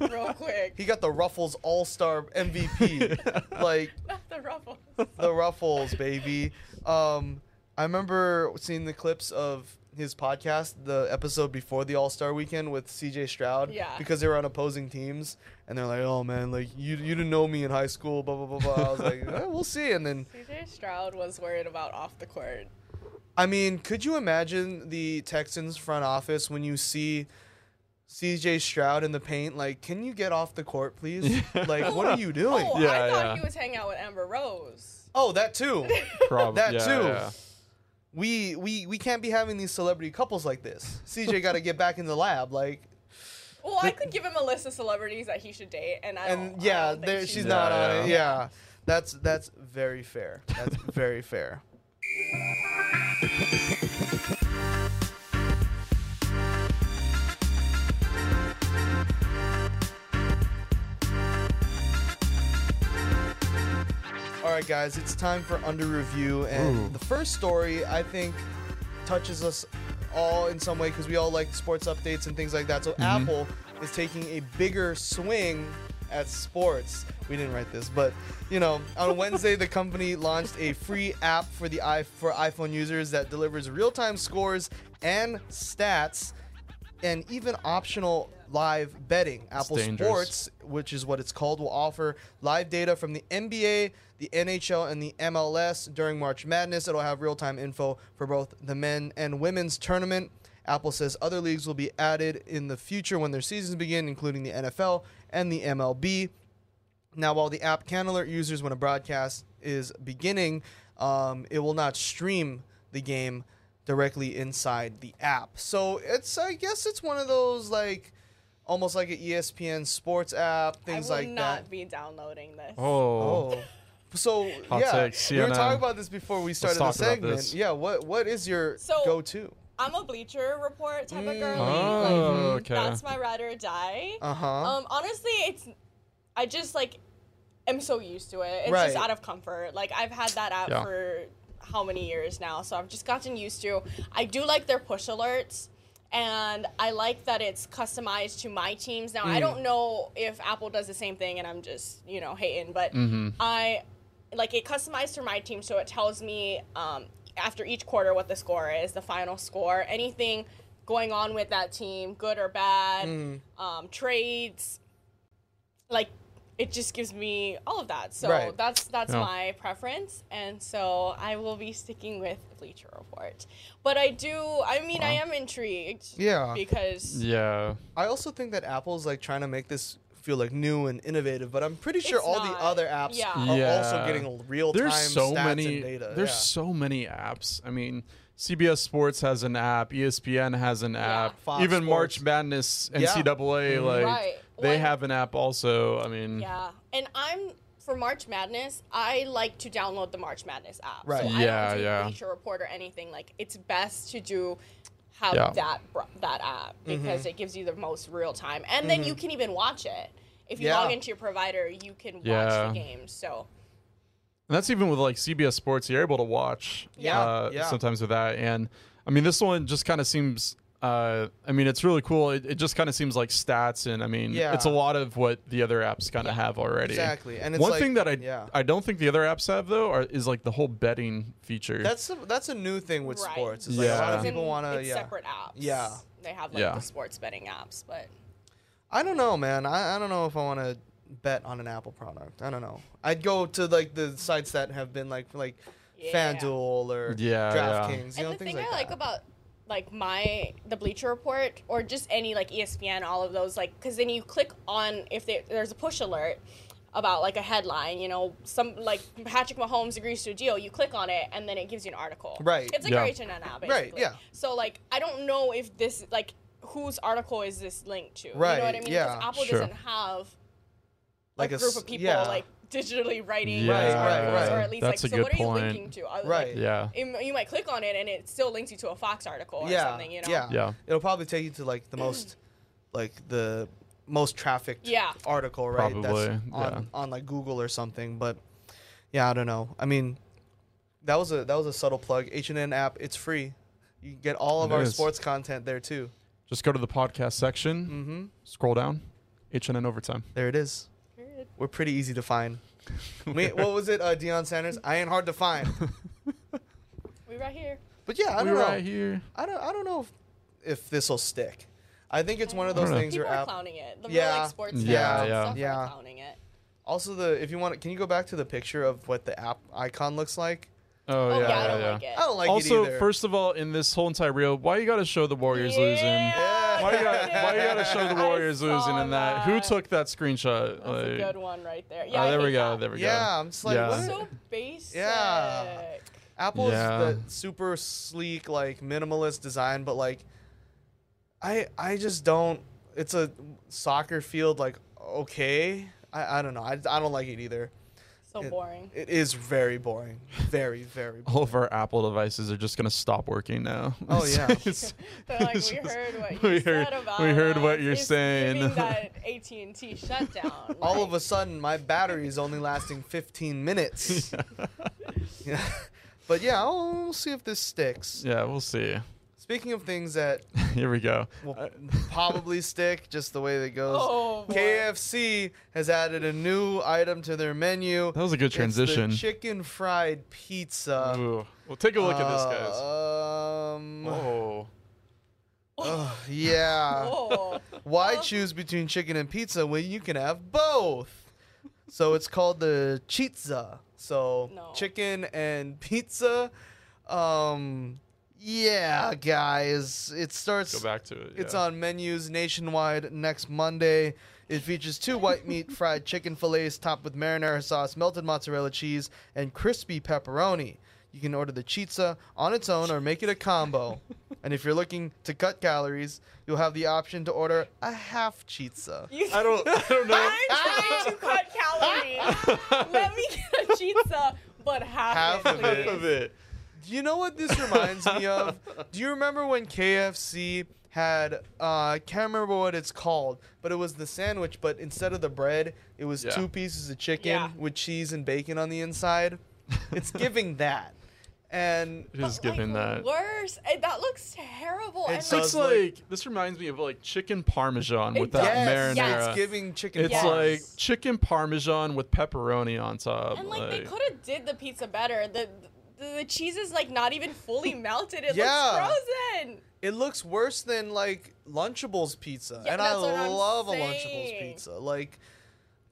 ring real quick."
he got the Ruffles All Star MVP, like
Not the ruffles.
the Ruffles, baby. Um, I remember seeing the clips of his podcast, the episode before the All Star Weekend with C.J. Stroud,
Yeah.
because they were on opposing teams, and they're like, "Oh man, like you you didn't know me in high school, blah blah blah blah." I was like, eh, "We'll see," and then
CJ Stroud was worried about off the court.
I mean, could you imagine the Texans front office when you see CJ Stroud in the paint? Like, can you get off the court, please? like, what are you doing?
Oh,
Yeah,
I thought
yeah.
he was hanging out with Amber Rose.
Oh, that too.
Prob-
That
yeah,
too.
yeah.
we we we can't be having these celebrity couples like this. CJ got to get back in the lab, like,
Well, I could give him a list of celebrities that he should date, and I don't.
and
I
yeah,
don't think
there, she's uh,
Yeah,
not on it.
yeah.
Yeah, that's that's very fair. That's very fair. All right, guys, it's time for under review, and
Ooh.
the first story I think touches us all in some way because we all like sports updates and things like that. So mm-hmm. Apple is taking a bigger swing at sports. We didn't write this, but you know, on Wednesday the company launched a free app for the i for iPhone users that delivers real-time scores and stats and even optional live betting. Apple. Sports, which is what it's called, will offer live data from the NBA, the NHL, and the MLS during March Madness. It'll have real time info for both the men and women's tournament. Apple says other leagues will be added in the future when their seasons begin, including the NFL and the MLB. Now, while the app can alert users when a broadcast is beginning, um, it will not stream the game directly inside the app. So it's, I guess, it's one of those like almost like an ESPN Sports app, things like that.
I will
like
not
that.
be downloading this.
Oh.
Oh. So
Hot
yeah,
take,
we were talking about this before we started the
talk about
segment.
this.
Yeah, what what is your
So-
go-to?
I'm a Bleacher Report type of girl.
Oh,
like,
okay.
That's my ride or die.
Uh huh.
Um, honestly, it's I just like am so used to it. It's
Right.
just out of comfort. Like I've had that app
Yeah.
for how many years now, so I've just gotten used to. I do like their push alerts. And I like that it's customized to my teams. Now I don't know if Apple does the same thing, and I'm just you know hating, but I like it customized for my team, so it tells me um, after each quarter what the score is, the final score, anything going on with that team, good or bad, um, trades, like it just gives me all of that. So
Right.
that's that's
Yeah.
my preference, and so I will be sticking with Bleacher Report. But I do, I mean, I am intrigued.
Yeah.
Because
Yeah.
I also think that Apple's like trying to make this feel like new and innovative, but I'm pretty sure
It's
all the other apps
Yeah.
are
Yeah.
also getting real time
There's so
stats
many.
and data.
There's
yeah.
so many apps. I mean, CBS Sports has an app. ESPN has an app.
Fox
Even
Sports.
March Madness, NCAA, like
Right.
they
Well,
have an app also. I mean,
Yeah, and I'm for March Madness. I like to download the March Madness app.
Right.
So
Yeah,
I don't do
yeah.
Bleacher Report or anything. Like it's best to do have
Yeah.
that that app
Mm-hmm.
because it gives you the most real time, and then you can even watch it. If you
Yeah.
log into your provider, you can watch
Yeah.
the games. So
And that's even with like CBS Sports, you're able to watch.
Yeah,
uh,
yeah.
Sometimes with that, and I mean, this one just kind of seems uh, I mean, it's really cool. It, it just kind of seems like stats, and I mean,
Yeah.
it's a lot of what the other apps kind of have already.
Exactly, and it's
One
like-
thing that I
yeah.
I don't think the other apps have though are, is like the whole betting feature.
That's a, that's a new thing with
Right.
sports. It's like a lot of people want to yeah.
separate apps.
Yeah.
They have like
Yeah.
the sports betting apps, but
I don't know, man. I, I don't know if I want to bet on an Apple product. I don't know. I'd go to like the sites that have been like like
Yeah.
FanDuel or
Yeah, yeah.
DraftKings. You know
and the thing
like
I like
that.
about like my the Bleacher Report or just any like ESPN, all of those, like because then you click on if they, there's a push alert about like a headline, you know, some like Patrick Mahomes agrees to a deal. You click on it and then it gives you an article.
Right.
It's like
Yeah.
our H and N app,
Right,
basically.
yeah.
So like I don't know if this like whose article is this linked to? You
Right,
know what I mean?
yeah.
Because Apple
Sure.
doesn't have
Like
like,
a
a group of people
yeah.
like digitally writing
Yeah,
these
right,
articles,
right.
or at least
That's
like
a
so what
good
are you
point.
linking to? Uh,
Right.
Like,
yeah.
it- you might click on it and it still links you to a Fox article or
yeah,
something, you know?
yeah,
Yeah.
It'll probably take you to like the most, like the most trafficked
Yeah.
article, right?
Probably,
That's on
yeah.
on like Google or something. But yeah, I don't know. I mean, that was a that was a subtle plug. H and N app, it's free. You can get all of
It
our
is.
sports content there too.
Just go to the podcast section,
Mm-hmm.
scroll down, H and N overtime.
There it is.
Period.
We're pretty easy to find. Wait, what was it? Uh, Deion Sanders. I ain't hard to find.
We right here.
But yeah, I
we
don't know.
right here.
I don't. I don't know if, if this will stick. I think it's one of those
know.
things
People
where
are
app.
clowning it. The
Yeah.
real like sports
Yeah,
fans and
yeah.
stuff
Yeah.
are clowning it.
Also, the if you want, can you go back to the picture of what the app icon looks like?
Oh,
Oh,
yeah,
yeah, I don't
yeah.
like it.
I don't like
also,
it either.
first of all, in this whole entire reel, why you got to show the Warriors losing?
Yeah,
Why you got
yeah.
why you got to show the
I
Warriors
saw
losing in that? Who
that.
took that screenshot?
That's a good one right there.
Oh,
Yeah, ah, I
there we
hate
go.
that.
There we go.
yeah, I'm just like,
Yeah.
what?
So basic.
Yeah. Apple's
Yeah.
the super sleek, like minimalist design, but like, I I just don't. It's a soccer field, like okay. I, I don't know. I, I don't like it either.
So
It-
boring.
It is very boring. Very very. Boring.
All of our Apple devices are just gonna stop working now.
Oh, yeah.
It's-
They're like,
it's
we
just-
heard what you
we heard, said
about
We heard what you're
It's
saying."
giving that AT and T shutdown.
All of a sudden, my battery is only lasting 15 minutes. yeah. But yeah, I'll, we'll see if this sticks.
yeah, we'll see.
Speaking of things that
Here we go.
will probably stick, just the way that goes.
Oh, boy.
KFC has added a new item to their menu.
that was a good
It's the
transition.
chicken fried pizza.
Ooh. Well, take a look at this, guys.
Uh, Um,
Oh.
ugh, yeah.
Oh.
Why
Oh.
choose between chicken and pizza when you can have both? So it's called the chizza. So
No.
chicken and pizza. Um, yeah, guys. It starts.
Go back to it.
It's
yeah.
on menus nationwide next Monday. It features two white meat fried chicken fillets topped with marinara sauce, melted mozzarella cheese, and crispy pepperoni. You can order the chizza on its own or make it a combo. and if you're looking to cut calories, you'll have the option to order a half chizza.
You-
I don't. I don't know.
I'm trying to cut calories. Let me get a pizza, but half,
Half
it,
of it.
Please.
of it.
Do you know what this reminds me of? Do you remember when KFC had uh I can't remember what it's called, but it was the sandwich, but instead of the bread, it was
Yeah.
two pieces of chicken
Yeah.
with cheese and bacon on the inside. It's giving that. And
It is
But, like,
giving that.
Worse. Eh, That looks terrible.
It
and
It's like,
like-
this reminds me of like chicken parmesan
It
with that
does.
marinara.
Yes,
it's giving chicken
It's
Yes.
like chicken parmesan with pepperoni on top.
And like, they could have did the pizza better. The, the the cheese is like not even fully melted. It
Yeah.
looks frozen.
it looks worse than like Lunchables pizza.
Yeah,
and I
that's what I'm
love a Lunchables pizza. Like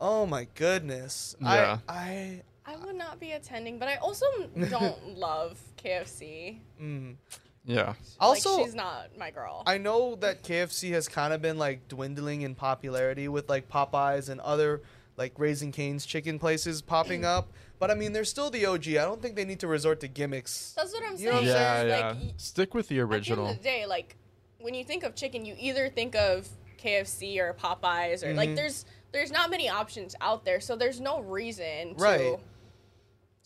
oh my goodness.
Yeah.
I I
I would not be attending, but I also don't love KFC.
mm.
yeah.
Also
like, she's not my girl.
I know that KFC has kind of been like dwindling in popularity with like Popeyes and other like Raising Cane's chicken places popping up. But I mean, they're still the OG. I don't think they need to resort to gimmicks.
That's what I'm
You know what
saying.
I'm
Yeah,
saying?
yeah.
Like, y-
Stick with the
At the
original.
end of the day, like when you think of chicken, you either think of KFC or Popeyes or like mm-hmm. there's there's not many options out there, so there's no reason to
Right.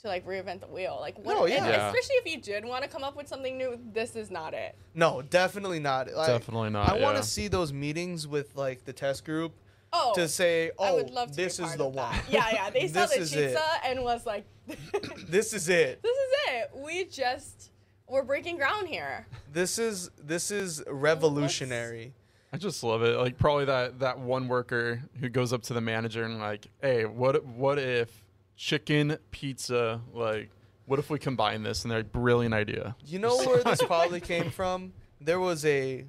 to like reinvent the wheel. Like what,
No,
and
yeah.
Yeah.
especially if you did want to come up with something new, this is not it.
No, definitely not. Like,
Definitely not.
I want
yeah.
to see those meetings with like the test group
Oh,
to say,
I
"Oh,
would love to
this is the one.
Yeah, yeah. They saw the
is it.
pizza and was like,
This is it."
"This is it. We just We're breaking ground here.
This is this is revolutionary.
I just love it. Like probably that that one worker who goes up to the manager and like, hey, what what if chicken pizza like what if we combine this and they're like brilliant idea.
You know where this probably came from? There was a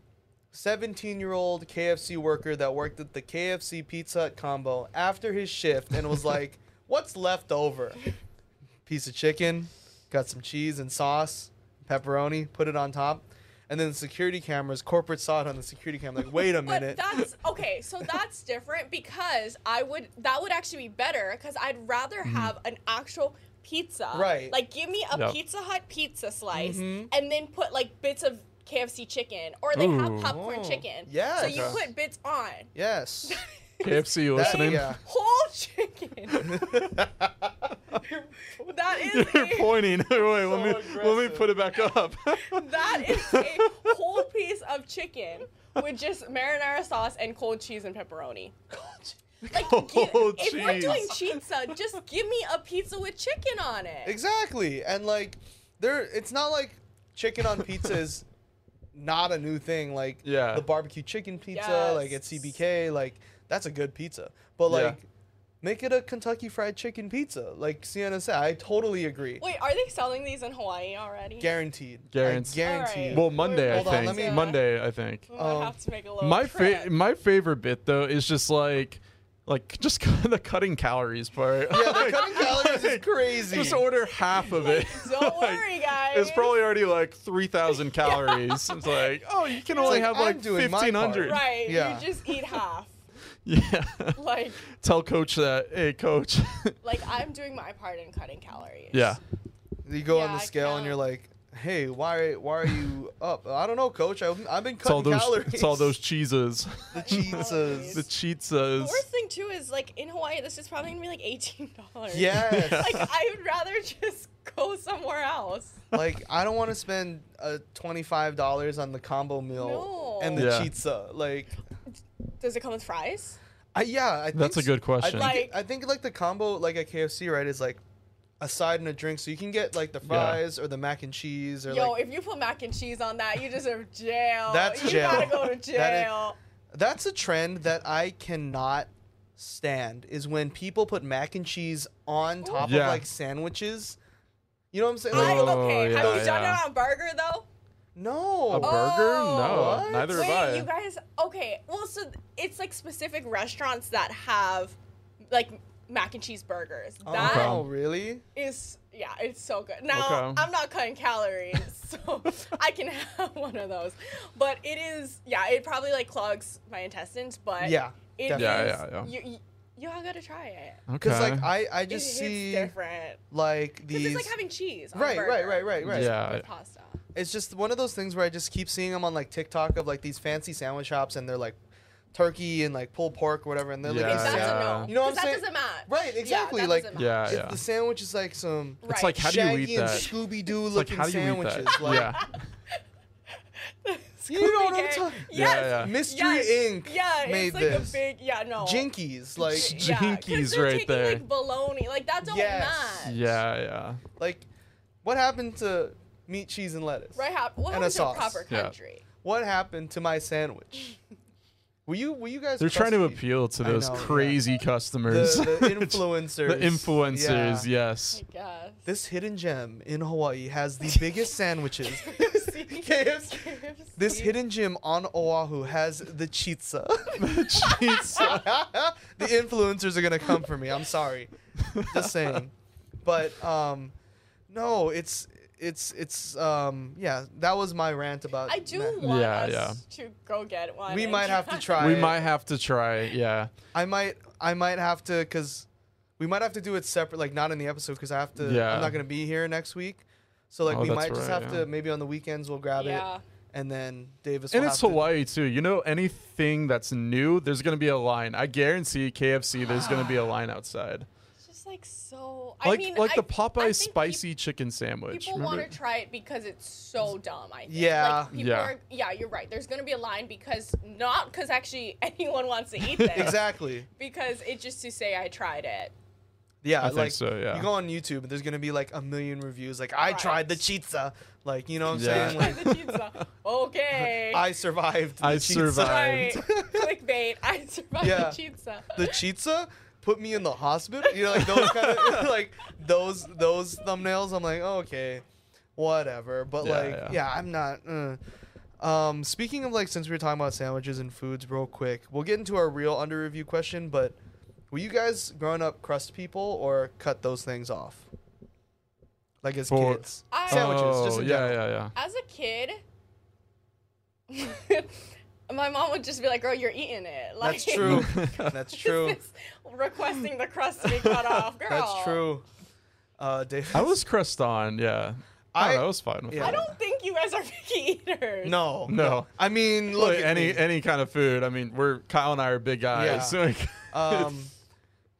17 year old KFC worker that worked at the KFC Pizza Hut combo after his shift and was like, What's left over? Piece of chicken, got some cheese and sauce, pepperoni, put it on top. And then the security cameras, corporate saw it on the security camera, like, wait a
But
minute.
that's okay. So that's different because I would that would actually be better because I'd rather have an actual pizza.
Mm-hmm. Right.
Like give me a
Yep.
Pizza Hut pizza slice
Mhm.
and then put like bits of KFC chicken or they have popcorn
Oh,
chicken.
Yeah.
So you
Okay.
put bits on.
Yes.
KFC, you
That-
listening?
yeah.
Whole chicken. that is
You're
a,
pointing. Wait, let me let me put it back up.
that is a whole piece of chicken with just marinara sauce and cold cheese and pepperoni. Like, gi-
Cold
if we're
cheese.
doing pizza, just give me a pizza with chicken on it.
Exactly. And like there it's not like chicken on pizza is not a new thing. Like
Yeah.
the barbecue chicken pizza, like at CPK, like that's a good pizza. But like
Yeah.
make it a Kentucky fried chicken pizza. Like Cienna said, I totally agree.
Wait, are they selling these in Hawaii already?
Guaranteed. I
Guaranteed.
guaranteed.
well, Monday I
Hold on,
think.
let me-
Monday I think.
Um,
have to make a
My
trip.
fa- my favorite bit though is just like like just the cutting calories part.
yeah, the cutting calories is crazy.
Just order half of it.
Don't
Like,
worry, guys.
It's probably already like 3,000 calories. It's like, oh, you can only
like,
have
I'm
like
doing my part.
1,500.
right.
Yeah.
You just eat half.
Yeah.
Like,
Tell coach that, hey, coach.
like I'm doing my part in cutting calories.
yeah.
you go on the scale and you're like, "Hey, why why are you up?" I don't know, coach. I, I've been
It's all
cutting
those,
calories.
it's all those cheeses.
the cheeses.
the
The
cheetas.
worst thing too is like in Hawaii, this is probably gonna be like eighteen dollars.
Yes.
Like I would rather just go somewhere else.
like I don't want to spend uh, twenty five dollars on the combo meal
No.
and the
Yeah.
pizza. Like,
Does it come with fries?
I, yeah, I think
That's a good
I
question.
think,
Like-
I think like the combo like at KFC right is like a side and a drink, so you can get like the fries or the mac and cheese or
Yo,
like
if you put mac and cheese on that, you deserve jail.
That's
you
jail.
gotta go to
That is-
jail.
that's a trend that I cannot stand is when people put mac and cheese on top
Yeah.
of like sandwiches. You know what I'm saying? Like,
Oh,
okay, have you done
yeah.
it on burger though?
no.
A burger? no,
what?
neither
Wait,
have I.
you guys. Okay, well, so it's like specific restaurants that have like mac and cheese burgers. Oh, that is,
Oh, really?
Is yeah, it's so good. Now
Okay.
I'm not cutting calories, so I can have one of those. But it is, yeah, it probably like clogs my intestines, but
Yeah.
it is.
definitely.
Yeah, yeah, yeah.
You, you, y'all gotta try it.
okay.
Because like I, I just
hits
see
different.
like
Because
these.
it's like having cheese. On
Right,
a
right, right, right, right.
Yeah.
With pasta.
it's just one of those things where I just keep seeing them on like TikTok of like these fancy sandwich shops and they're like turkey and like pulled pork or whatever and they're
Yeah,
like
that's
sand-
a no.
You know what
'Cause
I'm saying?
That doesn't match.
Right, exactly,
Yeah,
like-
Yeah, yeah.
the sandwich is like some
It's
Right.
like, how do you eat that?
Scooby Doo
It's like, how do you eat
sandwiches.
that?
Like,
yeah.
You know what I'm talking-
Gang.
Yeah,
Yes.
yeah.
Mystery
Yes.
Inc.
Yeah,
made
it's like
this.
a big yeah no.
Jinkies, like
J-
Yeah, 'cause
Jinkies
they're
right
taking,
there.
Like bologna, like that don't
Yes.
match.
Yeah, yeah.
like what happened to meat, cheese, and lettuce?
Right? Hap- what
And a
happened to
sauce.
proper
Yeah.
country?
What happened to my sandwich? Were you were you guys?
They're trying to
crusty?
appeal to those
know,
crazy
the,
customers.
the influencers.
the influencers,
Yeah.
yes.
I guess.
This hidden gem in Hawaii has the biggest sandwiches. KFC. This hidden gem on Oahu has the chizza.
Jeez.
the influencers are gonna come for me. I'm sorry. Just saying. But um, no, it's it's it's um yeah. That was my rant about.
I do
ma-
want
Yeah,
us
yeah.
to go get one.
We might have to
try.
try.
we
it.
might have to try yeah.
I might I might have to because we might have to do it separate, like not in the episode because I have to.
Yeah.
I'm not gonna be here next week. So like
Oh,
we might just
right,
have
yeah.
to maybe on the weekends we'll grab
Yeah.
it and then Davis.
And
will
it's
have to-
Hawaii too. You know, anything that's new, there's gonna be a line. I guarantee KFC, there's gonna be a line outside.
It's just like so. I
Like
mean,
like the
I- I
Popeye
think
spicy chicken sandwich.
People want
Remember?
to try it because it's so dumb. I think.
Yeah.
Like, people
Yeah.
Are, yeah, you're right. There's gonna be a line because not because actually anyone wants to eat this.
Exactly.
Because it's just to say I tried it.
Yeah,
I think
like
so, yeah.
you go on YouTube and there's gonna be like a million reviews. Like I tried the
Right.
chizza. Like you know what I'm
Yeah.
saying? Like
the pizza. Okay.
I survived. The
I
chizza.
survived.
Right. Clickbait. I survived
Yeah.
the pizza.
The chizza put me in the hospital. You know, like those kind of like those those thumbnails. I'm like, oh, okay, whatever. But
Yeah,
like,
yeah.
yeah, I'm not. Uh. Um, speaking of like, since we were talking about sandwiches and foods, real quick, we'll get into our real under review question. But were you guys growing up crust people or cut those things off? Like as
For-
kids,
I-
sandwiches.
Oh,
just in
yeah,
general.
yeah, yeah.
As a kid, my mom would just be like, "Girl, you're eating it." Like,
That's true. That's true.
requesting the crust to be cut off, girl.
That's true. Uh, Dave.
I was crust on, yeah. I,
I-
I was fine with
yeah.
I don't think you guys are picky eaters.
no,
No.
I mean,
Look,
look
any
me.
any kind of food. I mean, we're Kyle and I are big guys.
Yeah.
So like,
um,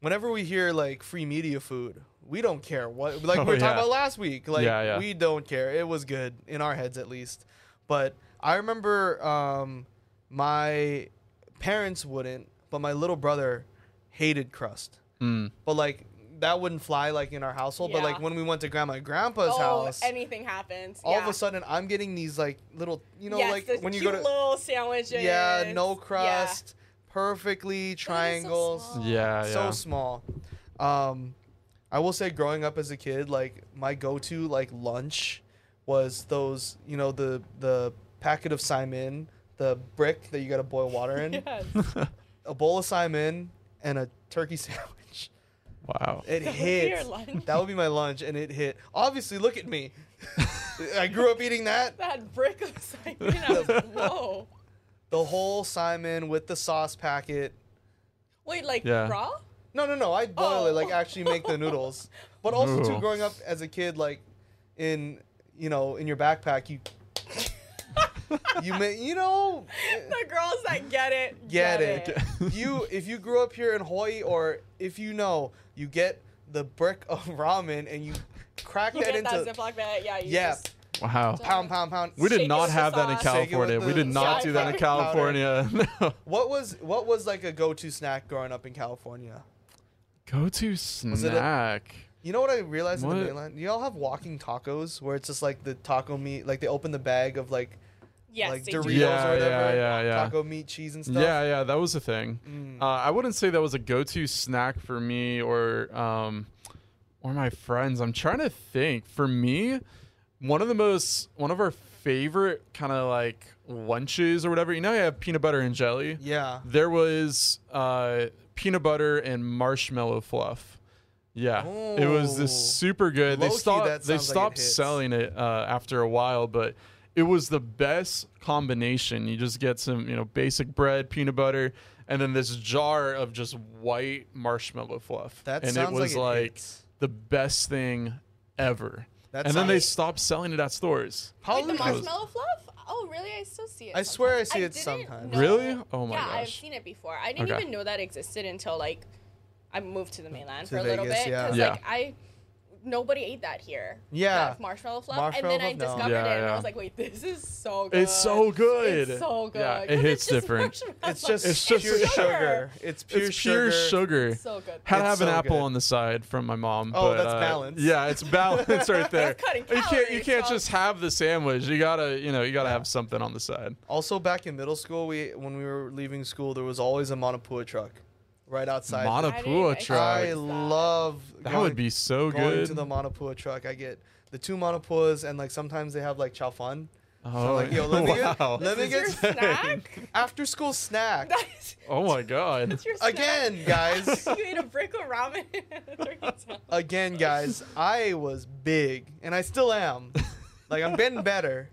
whenever we hear like free media food, we don't care what. Like
Oh,
we were talking
yeah.
about last week. Like
Yeah, yeah.
we don't care. It was good in our heads at least. But I remember um, my parents wouldn't, but my little brother hated crust.
mm,
But like that wouldn't fly like in our household. But like when we went to grandma and grandpa's
Oh,
house.
anything happens.
all
yeah.
of a sudden, I'm getting these like little, you know,
yes,
like when you go to
little sandwiches.
yeah, no
Yeah.
crust, perfectly triangles,
small.
yeah,
so small. Um, I will say, growing up as a kid, like my go-to like lunch was those, you know, the the packet of saimin, the brick that you got to boil water in,
Yes.
a bowl of saimin, and a turkey sandwich.
wow.
It
That would be your
hit.
lunch?
That would be my lunch, and it hit. Obviously, look at me. I grew up eating that.
that brick of saimin. I was, whoa.
The whole saimin with the sauce packet.
Wait, like
Yeah.
raw?
No, no, no. I boil it,
Oh.
like actually make the noodles. But also too,
Ooh.
growing up as a kid, like in you know in your backpack, you you may you know
The girls that get it
get
get,
it. you if you grew up here in Hawaii, or if you know, you get the brick of ramen and you crack
You
that
get
into
that Ziploc bag. Yeah. You
yeah,
Just,
Wow.
pound, pound, pound.
We did
it
not have that in
sauce.
Shake it with
California. We did not do that in. California. No.
What was what was like a go-to snack growing up in California?
Go to
it a-
snack.
You know what I realized in the mainland? You all have walking tacos where it's just like the taco meat, like they open the bag of like
yes.
like
they do.
Doritos
Yeah,
or whatever,
yeah, yeah, yeah.
taco meat, cheese and stuff.
Yeah, yeah, that was a thing.
Mm.
Uh, I wouldn't say that was a go-to snack for me or um, or my friends. I'm trying to think. For me, one of the most one of our favorite kind of like lunches or whatever. You know, you have peanut butter and jelly.
Yeah.
There was uh, peanut butter and marshmallow fluff. Yeah, it was this super good. They
Low-key,
stopped.
that
They
sounds like it
stopped
hits.
selling it uh, after a while, but it was the best combination. You just get some, you know, basic bread, peanut butter, and then this jar of just white marshmallow fluff.
That
and
sounds
it was
like,
like,
it hits.
the best thing ever.
That
and then they
sounds-
stopped selling it at stores.
Wait,
Probably
the marshmallow fluff? Oh, really? I still see it.
I swear I
sometimes.
see it sometimes.
know-
Really? Oh my gosh.
yeah, I've seen it before. I didn't
Okay.
even know that existed until like I moved to the mainland
To
for a little bit
yeah.
because
Yeah.
like I nobody ate that here.
Yeah.
that marshmallow fluff,
Marshmallow
and then I
fluff, no.
discovered
Yeah,
it, and
yeah.
I was like, wait, this is so good.
It's so good.
It's so good.
Yeah, it
'Cause
hits
it's just
different.
marshmallow.
It's just
It's just
pure
sugar.
sugar. It's pure
it's pure
sugar.
sugar.
so good.
Had to
It's
have an
so
apple
good.
on the side from my mom.
Oh,
but,
that's
uh,
balance.
Yeah, it's balance right there.
That's cutting
you can't you
calories,
can't
so-
just have the sandwich. You gotta you know you gotta
Yeah.
have something on the side.
Also, back in middle school, we when we were leaving school, there was always a Manapua truck right outside.
Manapua
I
truck.
I
That.
love
that
going-
would be so
going
good.
to the Manapua truck. I get the two Manapuas, and like sometimes they have like chow fun.
oh,
like, yo, oh, let me get-
wow.
let me get
snack.
After school snack.
That's,
oh my god.
that's your snack.
Again, guys.
you ate a brick of ramen. and a turkey sandwich.
Again, guys. I was big, and I still am. Like I'm getting better,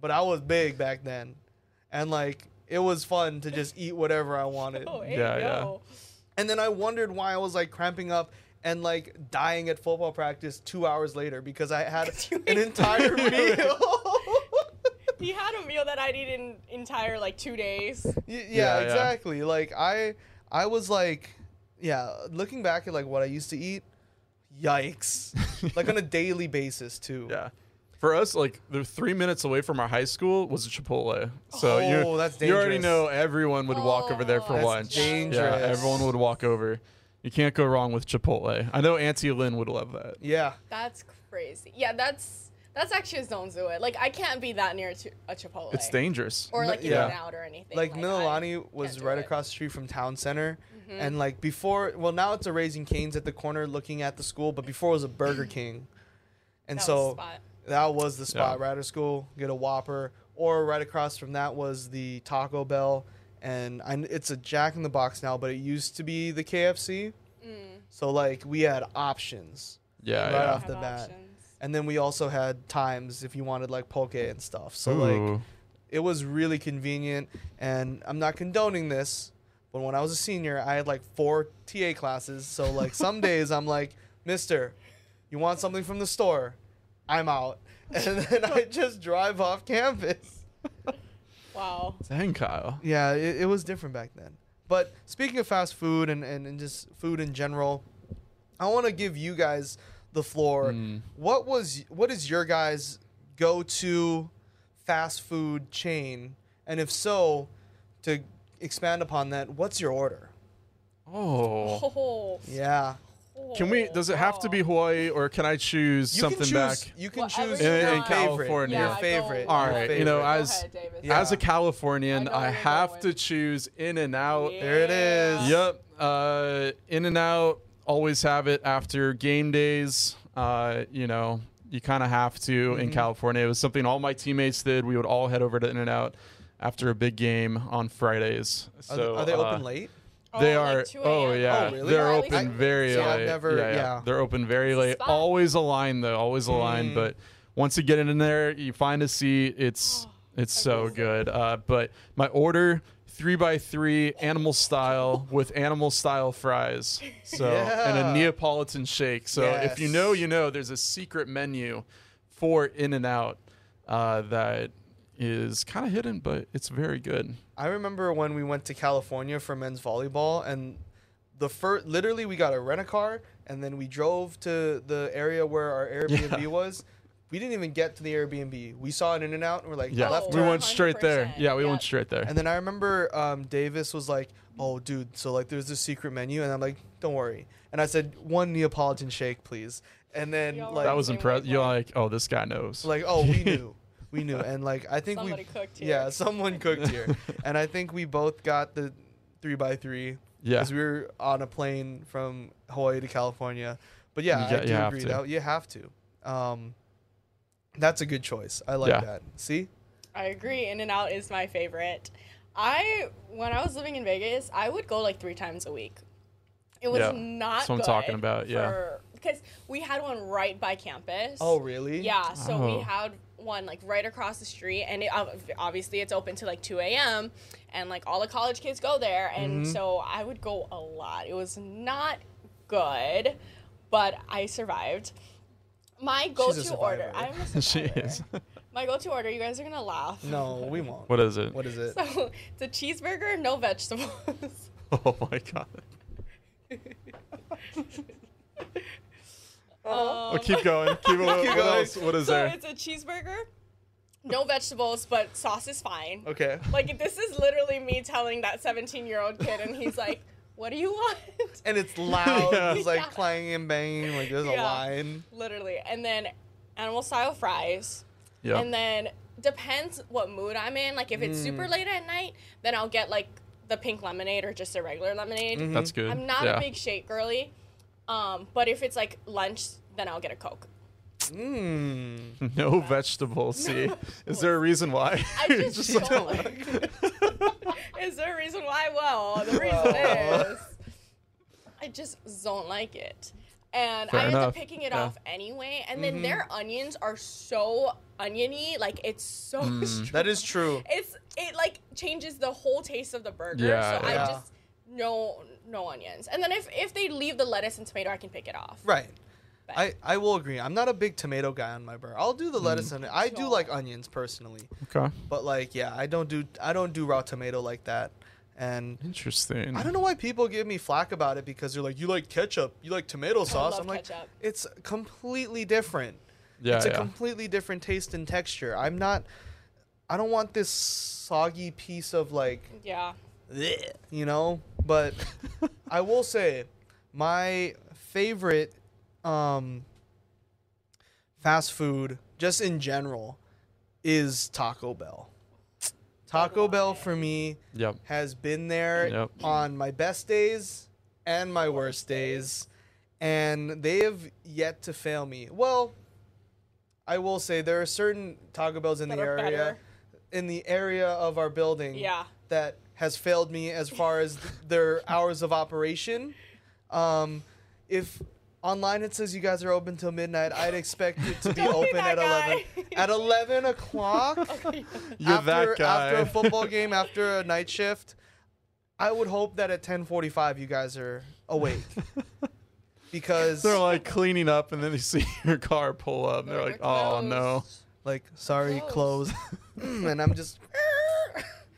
but I was big back then, and like it was fun to just eat whatever I wanted.
Oh, hey,
Yeah, yeah.
Yo.
And then I wondered why I was like cramping up and like dying at football practice two hours later because I had an entire meal.
He had a meal that I'd eat in entire like two days.
Y- yeah,
Yeah, yeah.
exactly. Like I, I was like, yeah. Looking back at like what I used to eat, yikes! like on a daily basis too.
Yeah. For us, like the three minutes away from our high school was a Chipotle. So
Oh,
you
that's
you already know everyone would walk over there for
Oh,
lunch.
dangerous.
Yeah, everyone would walk over. You can't go wrong with Chipotle. I know Auntie Lynn would love that.
Yeah.
That's crazy. Yeah, that's that's actually a zone zoo. It like I can't be that near to a Chipotle.
It's dangerous.
Or like
Yeah.
In and Out or anything.
Like
I
Mililani was right
it. Mm-hmm.
across the street from town center, and like before, well now it's a Raising Cane's at the corner looking at the school, but before it was a Burger King, and
That
so
the spot.
That was the spot
Yeah.
right at school. Get a Whopper, or right across from that was the Taco Bell, and I, it's a Jack in the Box now, but it used to be the KFC. Mm. So like we had options,
Yeah,
Right
yeah.
off the bat.
options.
and then we also had times if you wanted like poke and stuff. So like it was really convenient and i'm not condoning this but when i was a senior i had like four ta classes so like some days i'm like mister you want something from the store i'm out and then i just drive off campus
Wow.
Dang, Kyle.
yeah it, it was different back then but speaking of fast food and, and, and just food in general i want to give you guys the floor
Mm.
what was what is your guys go-to fast food chain and if so to expand upon that what's your order
Oh.
Oh.
yeah
Can we? Does it have to be. Hawaii, or can I choose
you
something
choose
back?
you can
Whatever
choose your
In- in
want.
favorite
California.
your favorite
go-
All
your
right, you know,
favorite.
I-
Go
as-
ahead,
Yeah.
As a Californian,
I
I, have to choose In and Out.
There it is.
Yep. Uh, in and Out. Always have it after game days. Uh, you know, you kind of have to in
Mhm.
California. It was something all my teammates did. We would all head over to In and Out after a big game on Fridays.
are,
So
they, are they
uh,
open late
They
Oh, like
are.
2
oh yeah,
Oh, really?
they're
Or at
open
least-
very
Yeah, I've
late.
never- yeah.
they're open very late.
spot.
Always a line though. Always a line.
Mm.
But once you get in there, you find a seat. It's it's so good. Uh, but my order three by three animal style with animal style fries. So and a Neapolitan shake. So if you know, you know. There's a secret menu for In and Out uh, that is kind of hidden, but it's very good.
i remember when we went to california for men's volleyball and the first literally we got a rent a car and then we drove to the area where our airbnb
Yeah.
was we didn't even get to the airbnb we saw an in and out and we're like
Yeah,
left
Oh,
we
turn.
went straight there.
100%.
Yeah, we
Yeah.
went straight there.
And then I remember um, Davis was like, "Oh, dude, so like there's this secret menu," and I'm like, "Don't worry." And I said, "One Neapolitan shake, please." And then
Yo,
like
that was impressive. You're like, oh, this guy knows.
like, "Oh, we knew, we knew," and like I think
Somebody
we,
cooked here.
yeah, someone cooked here, and I think we both got the three by three
yeah,
because we were on a plane from Hawaii to California. But yeah,
You
I
get-
do agree
to.
that you have to. Um, that's a good choice. I like
Yeah.
that. See,
I agree. In and Out is my favorite. I when I was living in Vegas, I would go like three times a week. It was
Yeah,
not.
that's what I'm
good
talking about, yeah.
for- because we had one right by campus.
oh really?
Yeah, so
Oh.
we had one like right across the street, and it, obviously it's open to like 2 a.m. and like all the college kids go there, and
Mhm.
so I would go a lot. It was not good, but I survived. My go-to
survivor.
order. I'm a
she is.
My go-to order. You guys are gonna laugh.
No, we won't.
what is it?
What is it?
So it's a cheeseburger, no vegetables.
Oh my god. Oh, keep going. Keep going.
Keep
what
going.
else? What is
so
there?
it's a cheeseburger, no vegetables, but sauce is fine.
Okay.
Like this is literally me telling that 17 year old kid, and he's like, "What do you want?"
and it's loud.
Yeah.
It's like
Yeah.
clanging and banging. Like there's a
Yeah.
line.
literally, and then animal style fries,
Yeah.
and then depends what mood I'm in. Like if it's
Mm.
super late at night, then I'll get like the pink lemonade or just a regular lemonade.
Mhm.
That's good.
I'm not
yeah.
a big shake girly, um, but if it's like lunch, then I'll get a coke.
Mm.
No vegetables. See, is there a reason why?
I just,
like-
don't like. is there a reason why? Well, the reason is I just don't like it, and
Fair
I end
enough.
up picking it
Yeah.
off anyway. And then
Mhm.
their onions are so oniony, like it's so.
Mm.
That is true.
It's it like changes the whole taste of the burger.
Yeah,
so
yeah.
I just no no onions. And then if if they leave the lettuce and tomato, I can pick it off.
Right.
But-
I, I will agree. I'm not a big tomato guy on my burger. I'll do the
Mm.
lettuce and I do like onions personally,
Okay.
but like yeah, I don't do I don't do raw tomato like that. And
Interesting.
I don't know why people give me flack about it because they're like, you like ketchup, you like tomato sauce.
love
I'm like,
ketchup.
it's completely different.
Yeah,
it's a
yeah.
completely different taste and texture. I'm not. I don't want this soggy piece of like
Yeah.
bleh, you know but i will say my favorite um, fast food, just in general, is Taco Bell. Taco Bell for me
Yep.
has been there
Yep.
on my best days and my worst days, and they have yet to fail me. Well, I will say there are certain Taco Bells in
That
the area,
better.
in the area of our building,
Yeah.
that has failed me as far as their hours of operation. Um, if online it says you guys are open till midnight, I'd expect it to be open
that
at eleven. At eleven o'clock
You're
after,
that guy.
after a football game, after a night shift, I would hope that at 10:45 you guys are awake. because
They're like cleaning up, and then they see your car pull up. And they're like, "Oh no!"
like sorry,
Closed.
closed. and I'm just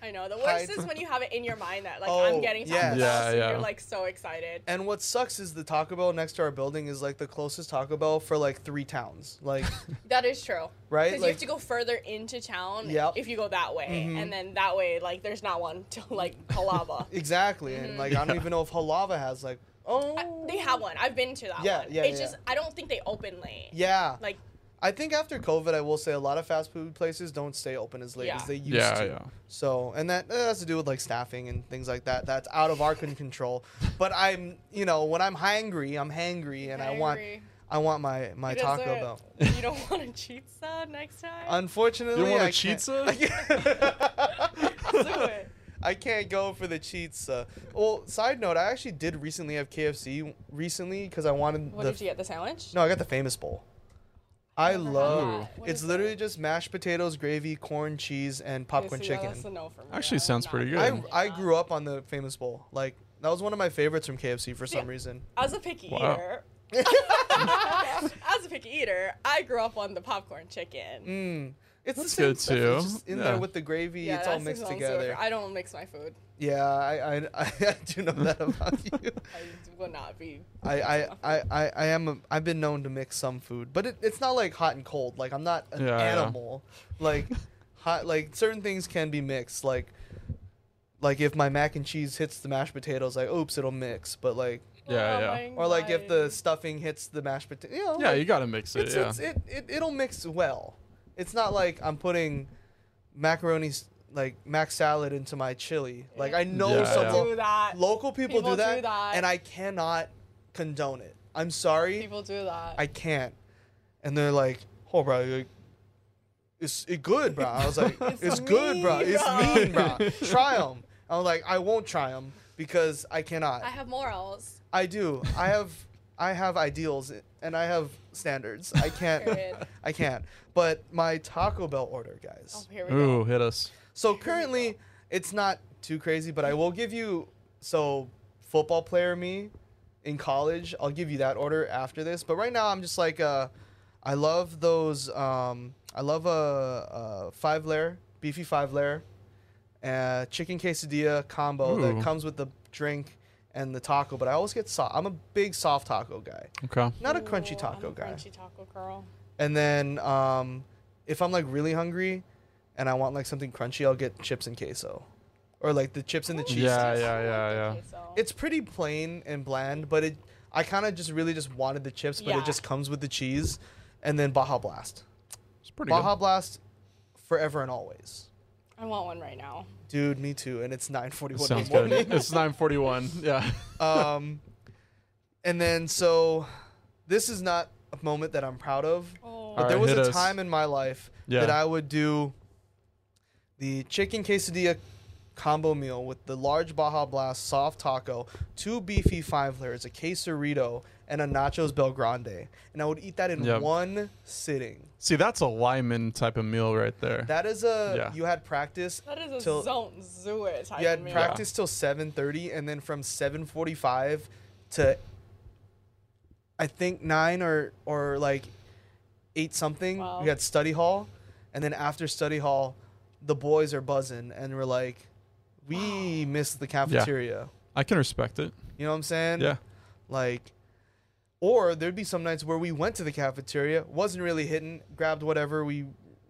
I know. The worst is when you have it in your mind that like
Oh,
I'm getting Taco
yes.
Bell,
Yeah,
so
yeah.
you're like so excited.
and what sucks is the Taco Bell next to our building is like the closest Taco Bell for like three towns. Like
That is true.
Right?
Because you have to go further into town
Yep.
if you go that way,
Mhm.
and then that way like there's not one to like Halawa.
exactly. And like I don't even know if Halawa has like oh
I- they have one. I've been to that
Yeah,
one.
yeah,
It's
yeah.
just I don't think they open late.
Yeah.
Like
I think after COVID, I will say a lot of fast food places don't stay open as late
Yeah.
as they used
Yeah,
to.
yeah.
So, and that, that has to do with like staffing and things like that. That's out of our con- control. But I'm, you know, when I'm hangry, I'm hangry, and I want,
hungry.
I want my my
He
Taco
doesn't-
Bell.
You don't want a pizza next time?
Unfortunately,
You don't want a
I can't-
chizza?
Do it.
I can't go for the cheats. Uh, well, side note, I actually did recently have KFC recently because I wanted
What
the.
did you get? The sandwich?
No, I got the famous bowl. I love.
that. What
It's
is
literally just mashed potatoes, gravy, corn, cheese, and popcorn
so yeah,
chicken.
that's a no for me.
Actually
I'm
sounds pretty good.
I I grew up on the famous bowl. Like that was one of my favorites from KFC for some
Yeah.
reason.
As a picky
Wow.
eater, as a picky eater, I grew up on the popcorn chicken.
Mm. It's
That's
the same
good
stuff. It's
too.
just in
Yeah.
there with the gravy.
Yeah,
it's all
that
mixed
sounds so
together.
good. I don't mix my food.
yeah, I, I, I, do know that about you.
I will not be.
I, I, I, I, I am. A, I've been known to mix some food, but it, it's not like hot and cold. Like I'm not an
Yeah, yeah.
animal. Like hot. Like certain things can be mixed. Like like if my mac and cheese hits the mashed potatoes, like oops, it'll mix. But like
Yeah,
Oh
yeah.
or like if the stuffing hits the mashed potato. You know,
Yeah,
like,
you gotta mix it.
it's,
Yeah.
it's, it, it it'll mix well. It's not like I'm putting macaroni like mac salad into my chili. Like I know
Yeah,
some
yeah.
lo-
do that.
local people,
People
do, that,
do that.
and I cannot condone it. I'm sorry,
People do that.
I can't. And they're like, "Oh, bro, like, it's it good, bro." I was like, "It's,
It's
good, bro.
mean,
It's
bro."
mean, bro. Try them." I was like, "I won't try them because I cannot."
I have morals.
I do. I have I have ideals and I have standards. I can't I can't. But my Taco Bell order, guys.
Oh, here we go.
Ooh,
go.
hit us.
So currently it's not too crazy, but I will give you so football player me in college, I'll give you that order after this. But right now I'm just like uh I love those um I love a, a five layer, beefy five layer, uh chicken quesadilla combo
Ooh.
that comes with the drink and the taco, but I always get soft. I'm a big soft taco guy,
Okay.
not a crunchy
Ooh,
taco
I'm a
guy.
Crunchy taco girl.
And then um, if I'm like really hungry and I want like something crunchy, I'll get chips and queso, or like the chips and the cheese.
Yeah,
sticks.
yeah, yeah, yeah.
It's pretty plain and bland, but it I kind of just really just wanted the chips, but
Yeah.
it just comes with the cheese, and then Baja Blast.
It's pretty
Baja
good.
Blast, forever and always.
I want one right now.
Dude, me too. And it's 9:41
Sounds
in the
good.
morning.
it's 9:41. Yeah.
um, and then so this is not a moment that I'm proud of.
Oh,
But
All
there
right,
was a
us.
time in my life
Yeah.
that I would do the chicken quesadilla combo meal with the large Baja Blast soft taco, two beefy five layers, a quesarito, and a nachos Bel Grande. And I would eat that in
Yep.
one sitting.
See, that's a Lyman type of meal right there.
That is a
Yeah.
you had practice
that is a
till-
zone zoo it type
you had
meal.
practice till 7:30 and then from 7:45 to I think 9 or or like 8 something
Wow.
we had study hall and then after study hall the boys are buzzing and we're like we missed the cafeteria.
I can respect it.
You know what I'm saying?
Yeah.
Like or there'd be some nights where we went to the cafeteria, wasn't really hitting, grabbed whatever we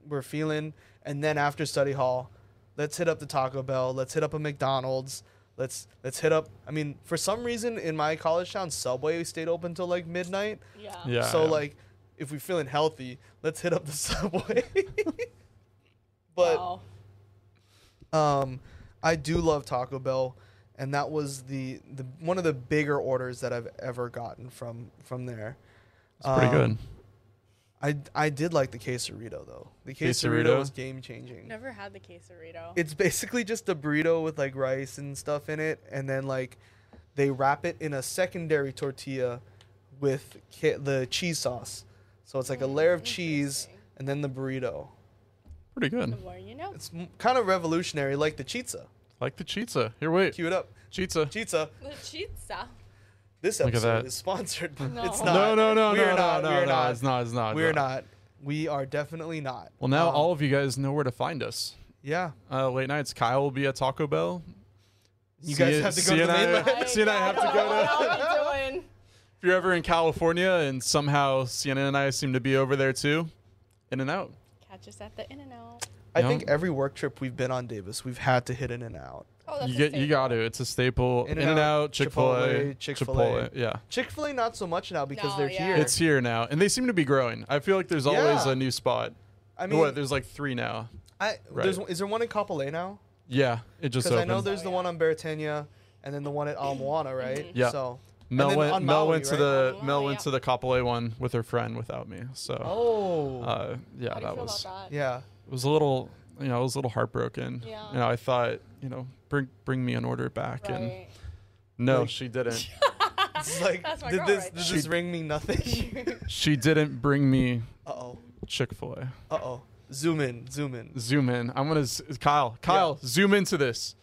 were feeling, and then after study hall, let's hit up the Taco Bell, let's hit up a McDonald's, let's let's hit up. I mean, for some reason in my college town, Subway stayed open till like midnight.
Yeah.
Yeah.
so like, if we're feeling healthy, let's hit up the Subway. but
Wow.
um, I do love Taco Bell, and that was the, the one of the bigger orders that I've ever gotten from from there.
it's pretty
um,
good.
I I did like the quesarito though. The quesarito,
Quesarito?
was game changing.
Never had the quesarito.
It's basically just a burrito with like rice and stuff in it, and then like they wrap it in a secondary tortilla with ca- the cheese sauce. So it's like a layer of
Mm,
cheese and then the burrito.
Pretty good.
The
good.
more you know.
It's kind of revolutionary, like the chizza.
Like the chizza. Here, wait.
Cue it up,
Chizza.
chizza.
The pizza.
This
Look at
episode
that.
is sponsored.
No.
It's not.
No, no, no,
We're
no,
not.
no,
We're
no,
not.
It's not. It's not.
We're
it's
not. We are definitely not.
Well, now
Um,
all of you guys know where to find us.
Yeah.
Uh, late nights. Kyle will be at Taco Bell.
You
See
guys
it-
have to go
see
to the
and I-
mainland.
See and I have to go to-
What are we doing?
If you're ever in California and somehow Cienna and I seem to be over there too, in and out.
Catch us at the In and Out.
I
Yeah.
think every work trip we've been on, Davis, we've had to hit in and out.
Oh, that's
You get you got to. It's a staple. In
In-N-Out,
and out, Chick Fil A,
Chipotle, Chick-fil-A.
Yeah,
Chick Fil A not so much now because
No,
they're
yeah.
here.
it's here now, and they seem to be growing. I feel like there's always
Yeah.
a new spot.
I mean,
what? There's like three now.
I,
Right.
there's, is there one in Kapolei now?
Yeah, it just
Because I
opened.
know there's
Oh,
the
yeah.
one on Beretania and then the one at Ala Moana, right?
Yeah.
So.
Mel
then
went.
on
Mel
Maui,
went to
right?
the
On
Mel went
yeah.
to the Kapolei one with her friend without me. So,
Oh.
uh, yeah,
How do you
that
feel
was
about that?
yeah.
It was a little you know I was a little heartbroken.
Yeah.
You know I thought you know bring bring me an order back and no
Like-
she didn't.
It's like,
That's my
did
girl
this,
right
did this ring me nothing?
she didn't bring me
uh oh.
Chick Fil A.
Uh oh. Zoom in. Zoom in.
Zoom in. I'm gonna z- Kyle. Kyle, zoom into this.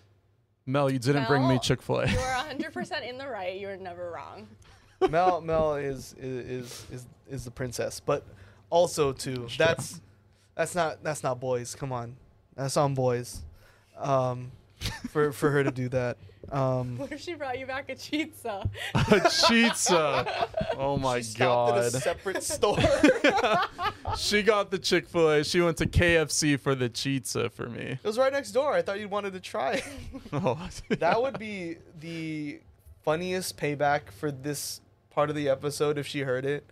Mel, you didn't bring me Chick Fil A.
You are 100% in the right. You're never wrong.
Mel Mel is is is is the princess, but also too that's that's not that's not boys. Come on, that's on boys. Um, for for her to do that. Um,
What if she brought you back a pizza?
A pizza. Oh my
she
god.
at a separate store.
she got the Chick Fil A. She went to KFC for the pizza for me.
it was right next door. I thought you wanted to try. it.
Oh,
that would be the funniest payback for this part of the episode if she heard it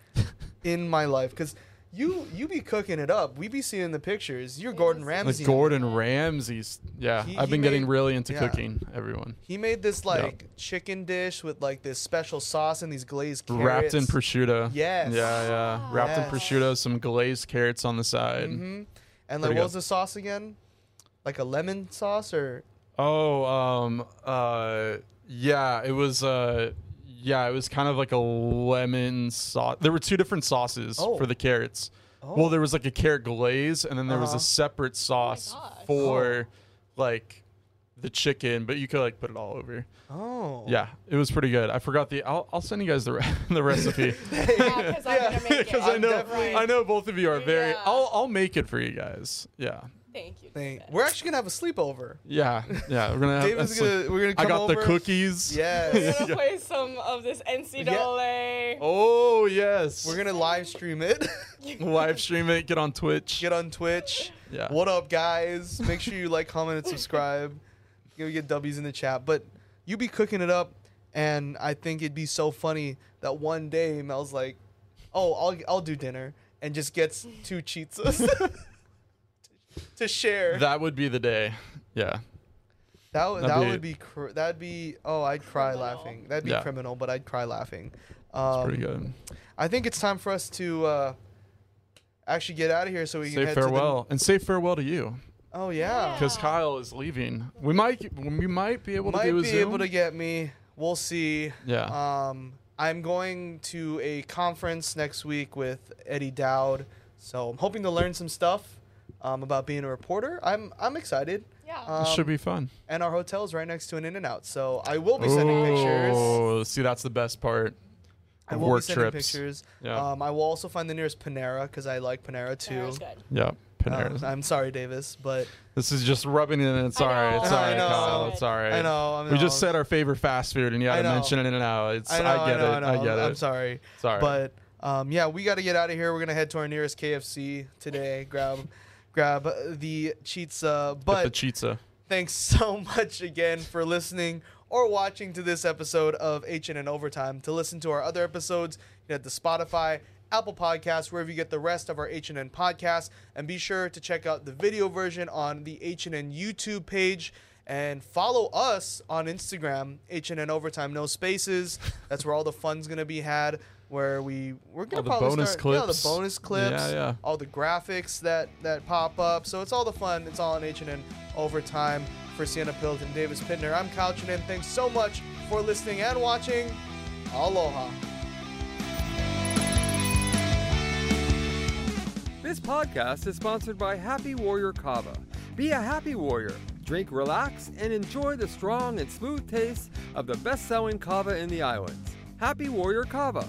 in my life because. You you be cooking it up. We be seeing the pictures. You're Gordon
Yes.
Ramsay.
Like Gordon Ramsay's. Yeah,
He-
I've
he
been getting
made-
really into
yeah.
cooking. Everyone
He made this like chicken dish with like this special sauce and these glazed carrots.
wrapped in prosciutto.
Yes.
Yeah, yeah. Wrapped
Yes.
in prosciutto, some glazed carrots on the side.
hmm And like,
Pretty
what
good.
was the sauce again? Like a lemon sauce or?
Oh, um, uh, yeah, it was, uh, yeah, it was kind of like a lemon sauce. There were two different sauces
Oh.
for the carrots.
Oh.
Well, there was like a carrot glaze, and then there was
Uh-huh.
a separate sauce
gosh.
for like the chicken, but you could like put it all over.
Oh.
Yeah, it was pretty good. I forgot the. I'll, I'll send you guys the re- the recipe
Yeah, because I'm
Yeah.
gonna make it.
because I
I'm
know
definitely-
I know both of you are very.
Yeah.
I'll I'll make it for you guys. Yeah,
Thank you.
Thing.
David.
We're actually gonna have a sleepover.
yeah, yeah. We're gonna. Have,
David's
that's
gonna. We're gonna
I
come
got the cookies.
Yes.
We're gonna play some of this NCAA.
Oh yes.
We're gonna live stream it.
live stream it. Get on Twitch.
Get on Twitch.
Yeah.
What up, guys? Make sure you like, comment, and subscribe. You get W's in the chat, but you be cooking it up, and I think it'd be so funny that one day Mel's like, "Oh, I'll I'll do dinner," and just gets two pizzas to share. That
That would be the day. Yeah.
that, would-
that'd be-
would be cr- that'd be oh I'd cry
Criminal.
laughing. That'd be
Yeah.
criminal, but I'd cry laughing.
It's
Um,
pretty good.
I think it's time for us to uh, actually get out of here so we can
Say
head
farewell and say farewell to you.
Oh yeah.
because
Yeah.
Kyle is leaving. We might we might be able
might
to do a
be
Zoom.
able to get me. We'll see.
yeah.
Um, I'm going to a conference next week with Eddie Dowd, so I'm hoping to learn some stuff um, about being a reporter. I'm I'm excited.
Yeah.
Um,
this should be fun.
And our hotel is right next to an In and Out, so I will be sending pictures.
Oh, see, that's the best part.
I will
work
be sending
trips.
pictures.
Yeah.
Um, I will also find the nearest Panera because I like Panera too.
Panera's good.
Yeah.
Uh,
Panera's.
I'm sorry, Davis, but
this is just rubbing it in. It's
I
all right.
know,
It's all right. Kyle. It's all right.
I know. I
We just said our favorite fast food, and you had to mention it in and out. It's,
I know.
I get
know,
it.
I, know.
I get it.
I'm sorry.
Sorry. all right.
But um, yeah, we got to get out of here. We're gonna head to our nearest KFC today. grab, grab the.
Get
But
the pizza.
thanks so much again for listening or watching to this episode of HNN Overtime. To listen to our other episodes, you head to Spotify, Apple Podcasts, wherever you get the rest of our HNN podcasts. And be sure to check out the video version on the HNN YouTube page. And follow us on Instagram, HNN Overtime, no spaces. That's where all the fun's gonna be had. Where we we're gonna
All the
probably
bonus
start, yeah,
clips.
the bonus clips,
Yeah, yeah.
all the graphics that that pop up. So it's all the fun. It's all on HNN Overtime. For Cienna Pilotin and Davis Pitner, I'm Kyle Chinen, and thanks so much for listening and watching. Aloha.
This podcast is sponsored by Happy Warrior Kava. Be a happy warrior. Drink, relax, and enjoy the strong and smooth taste of the best selling kava in the islands. Happy Warrior Kava.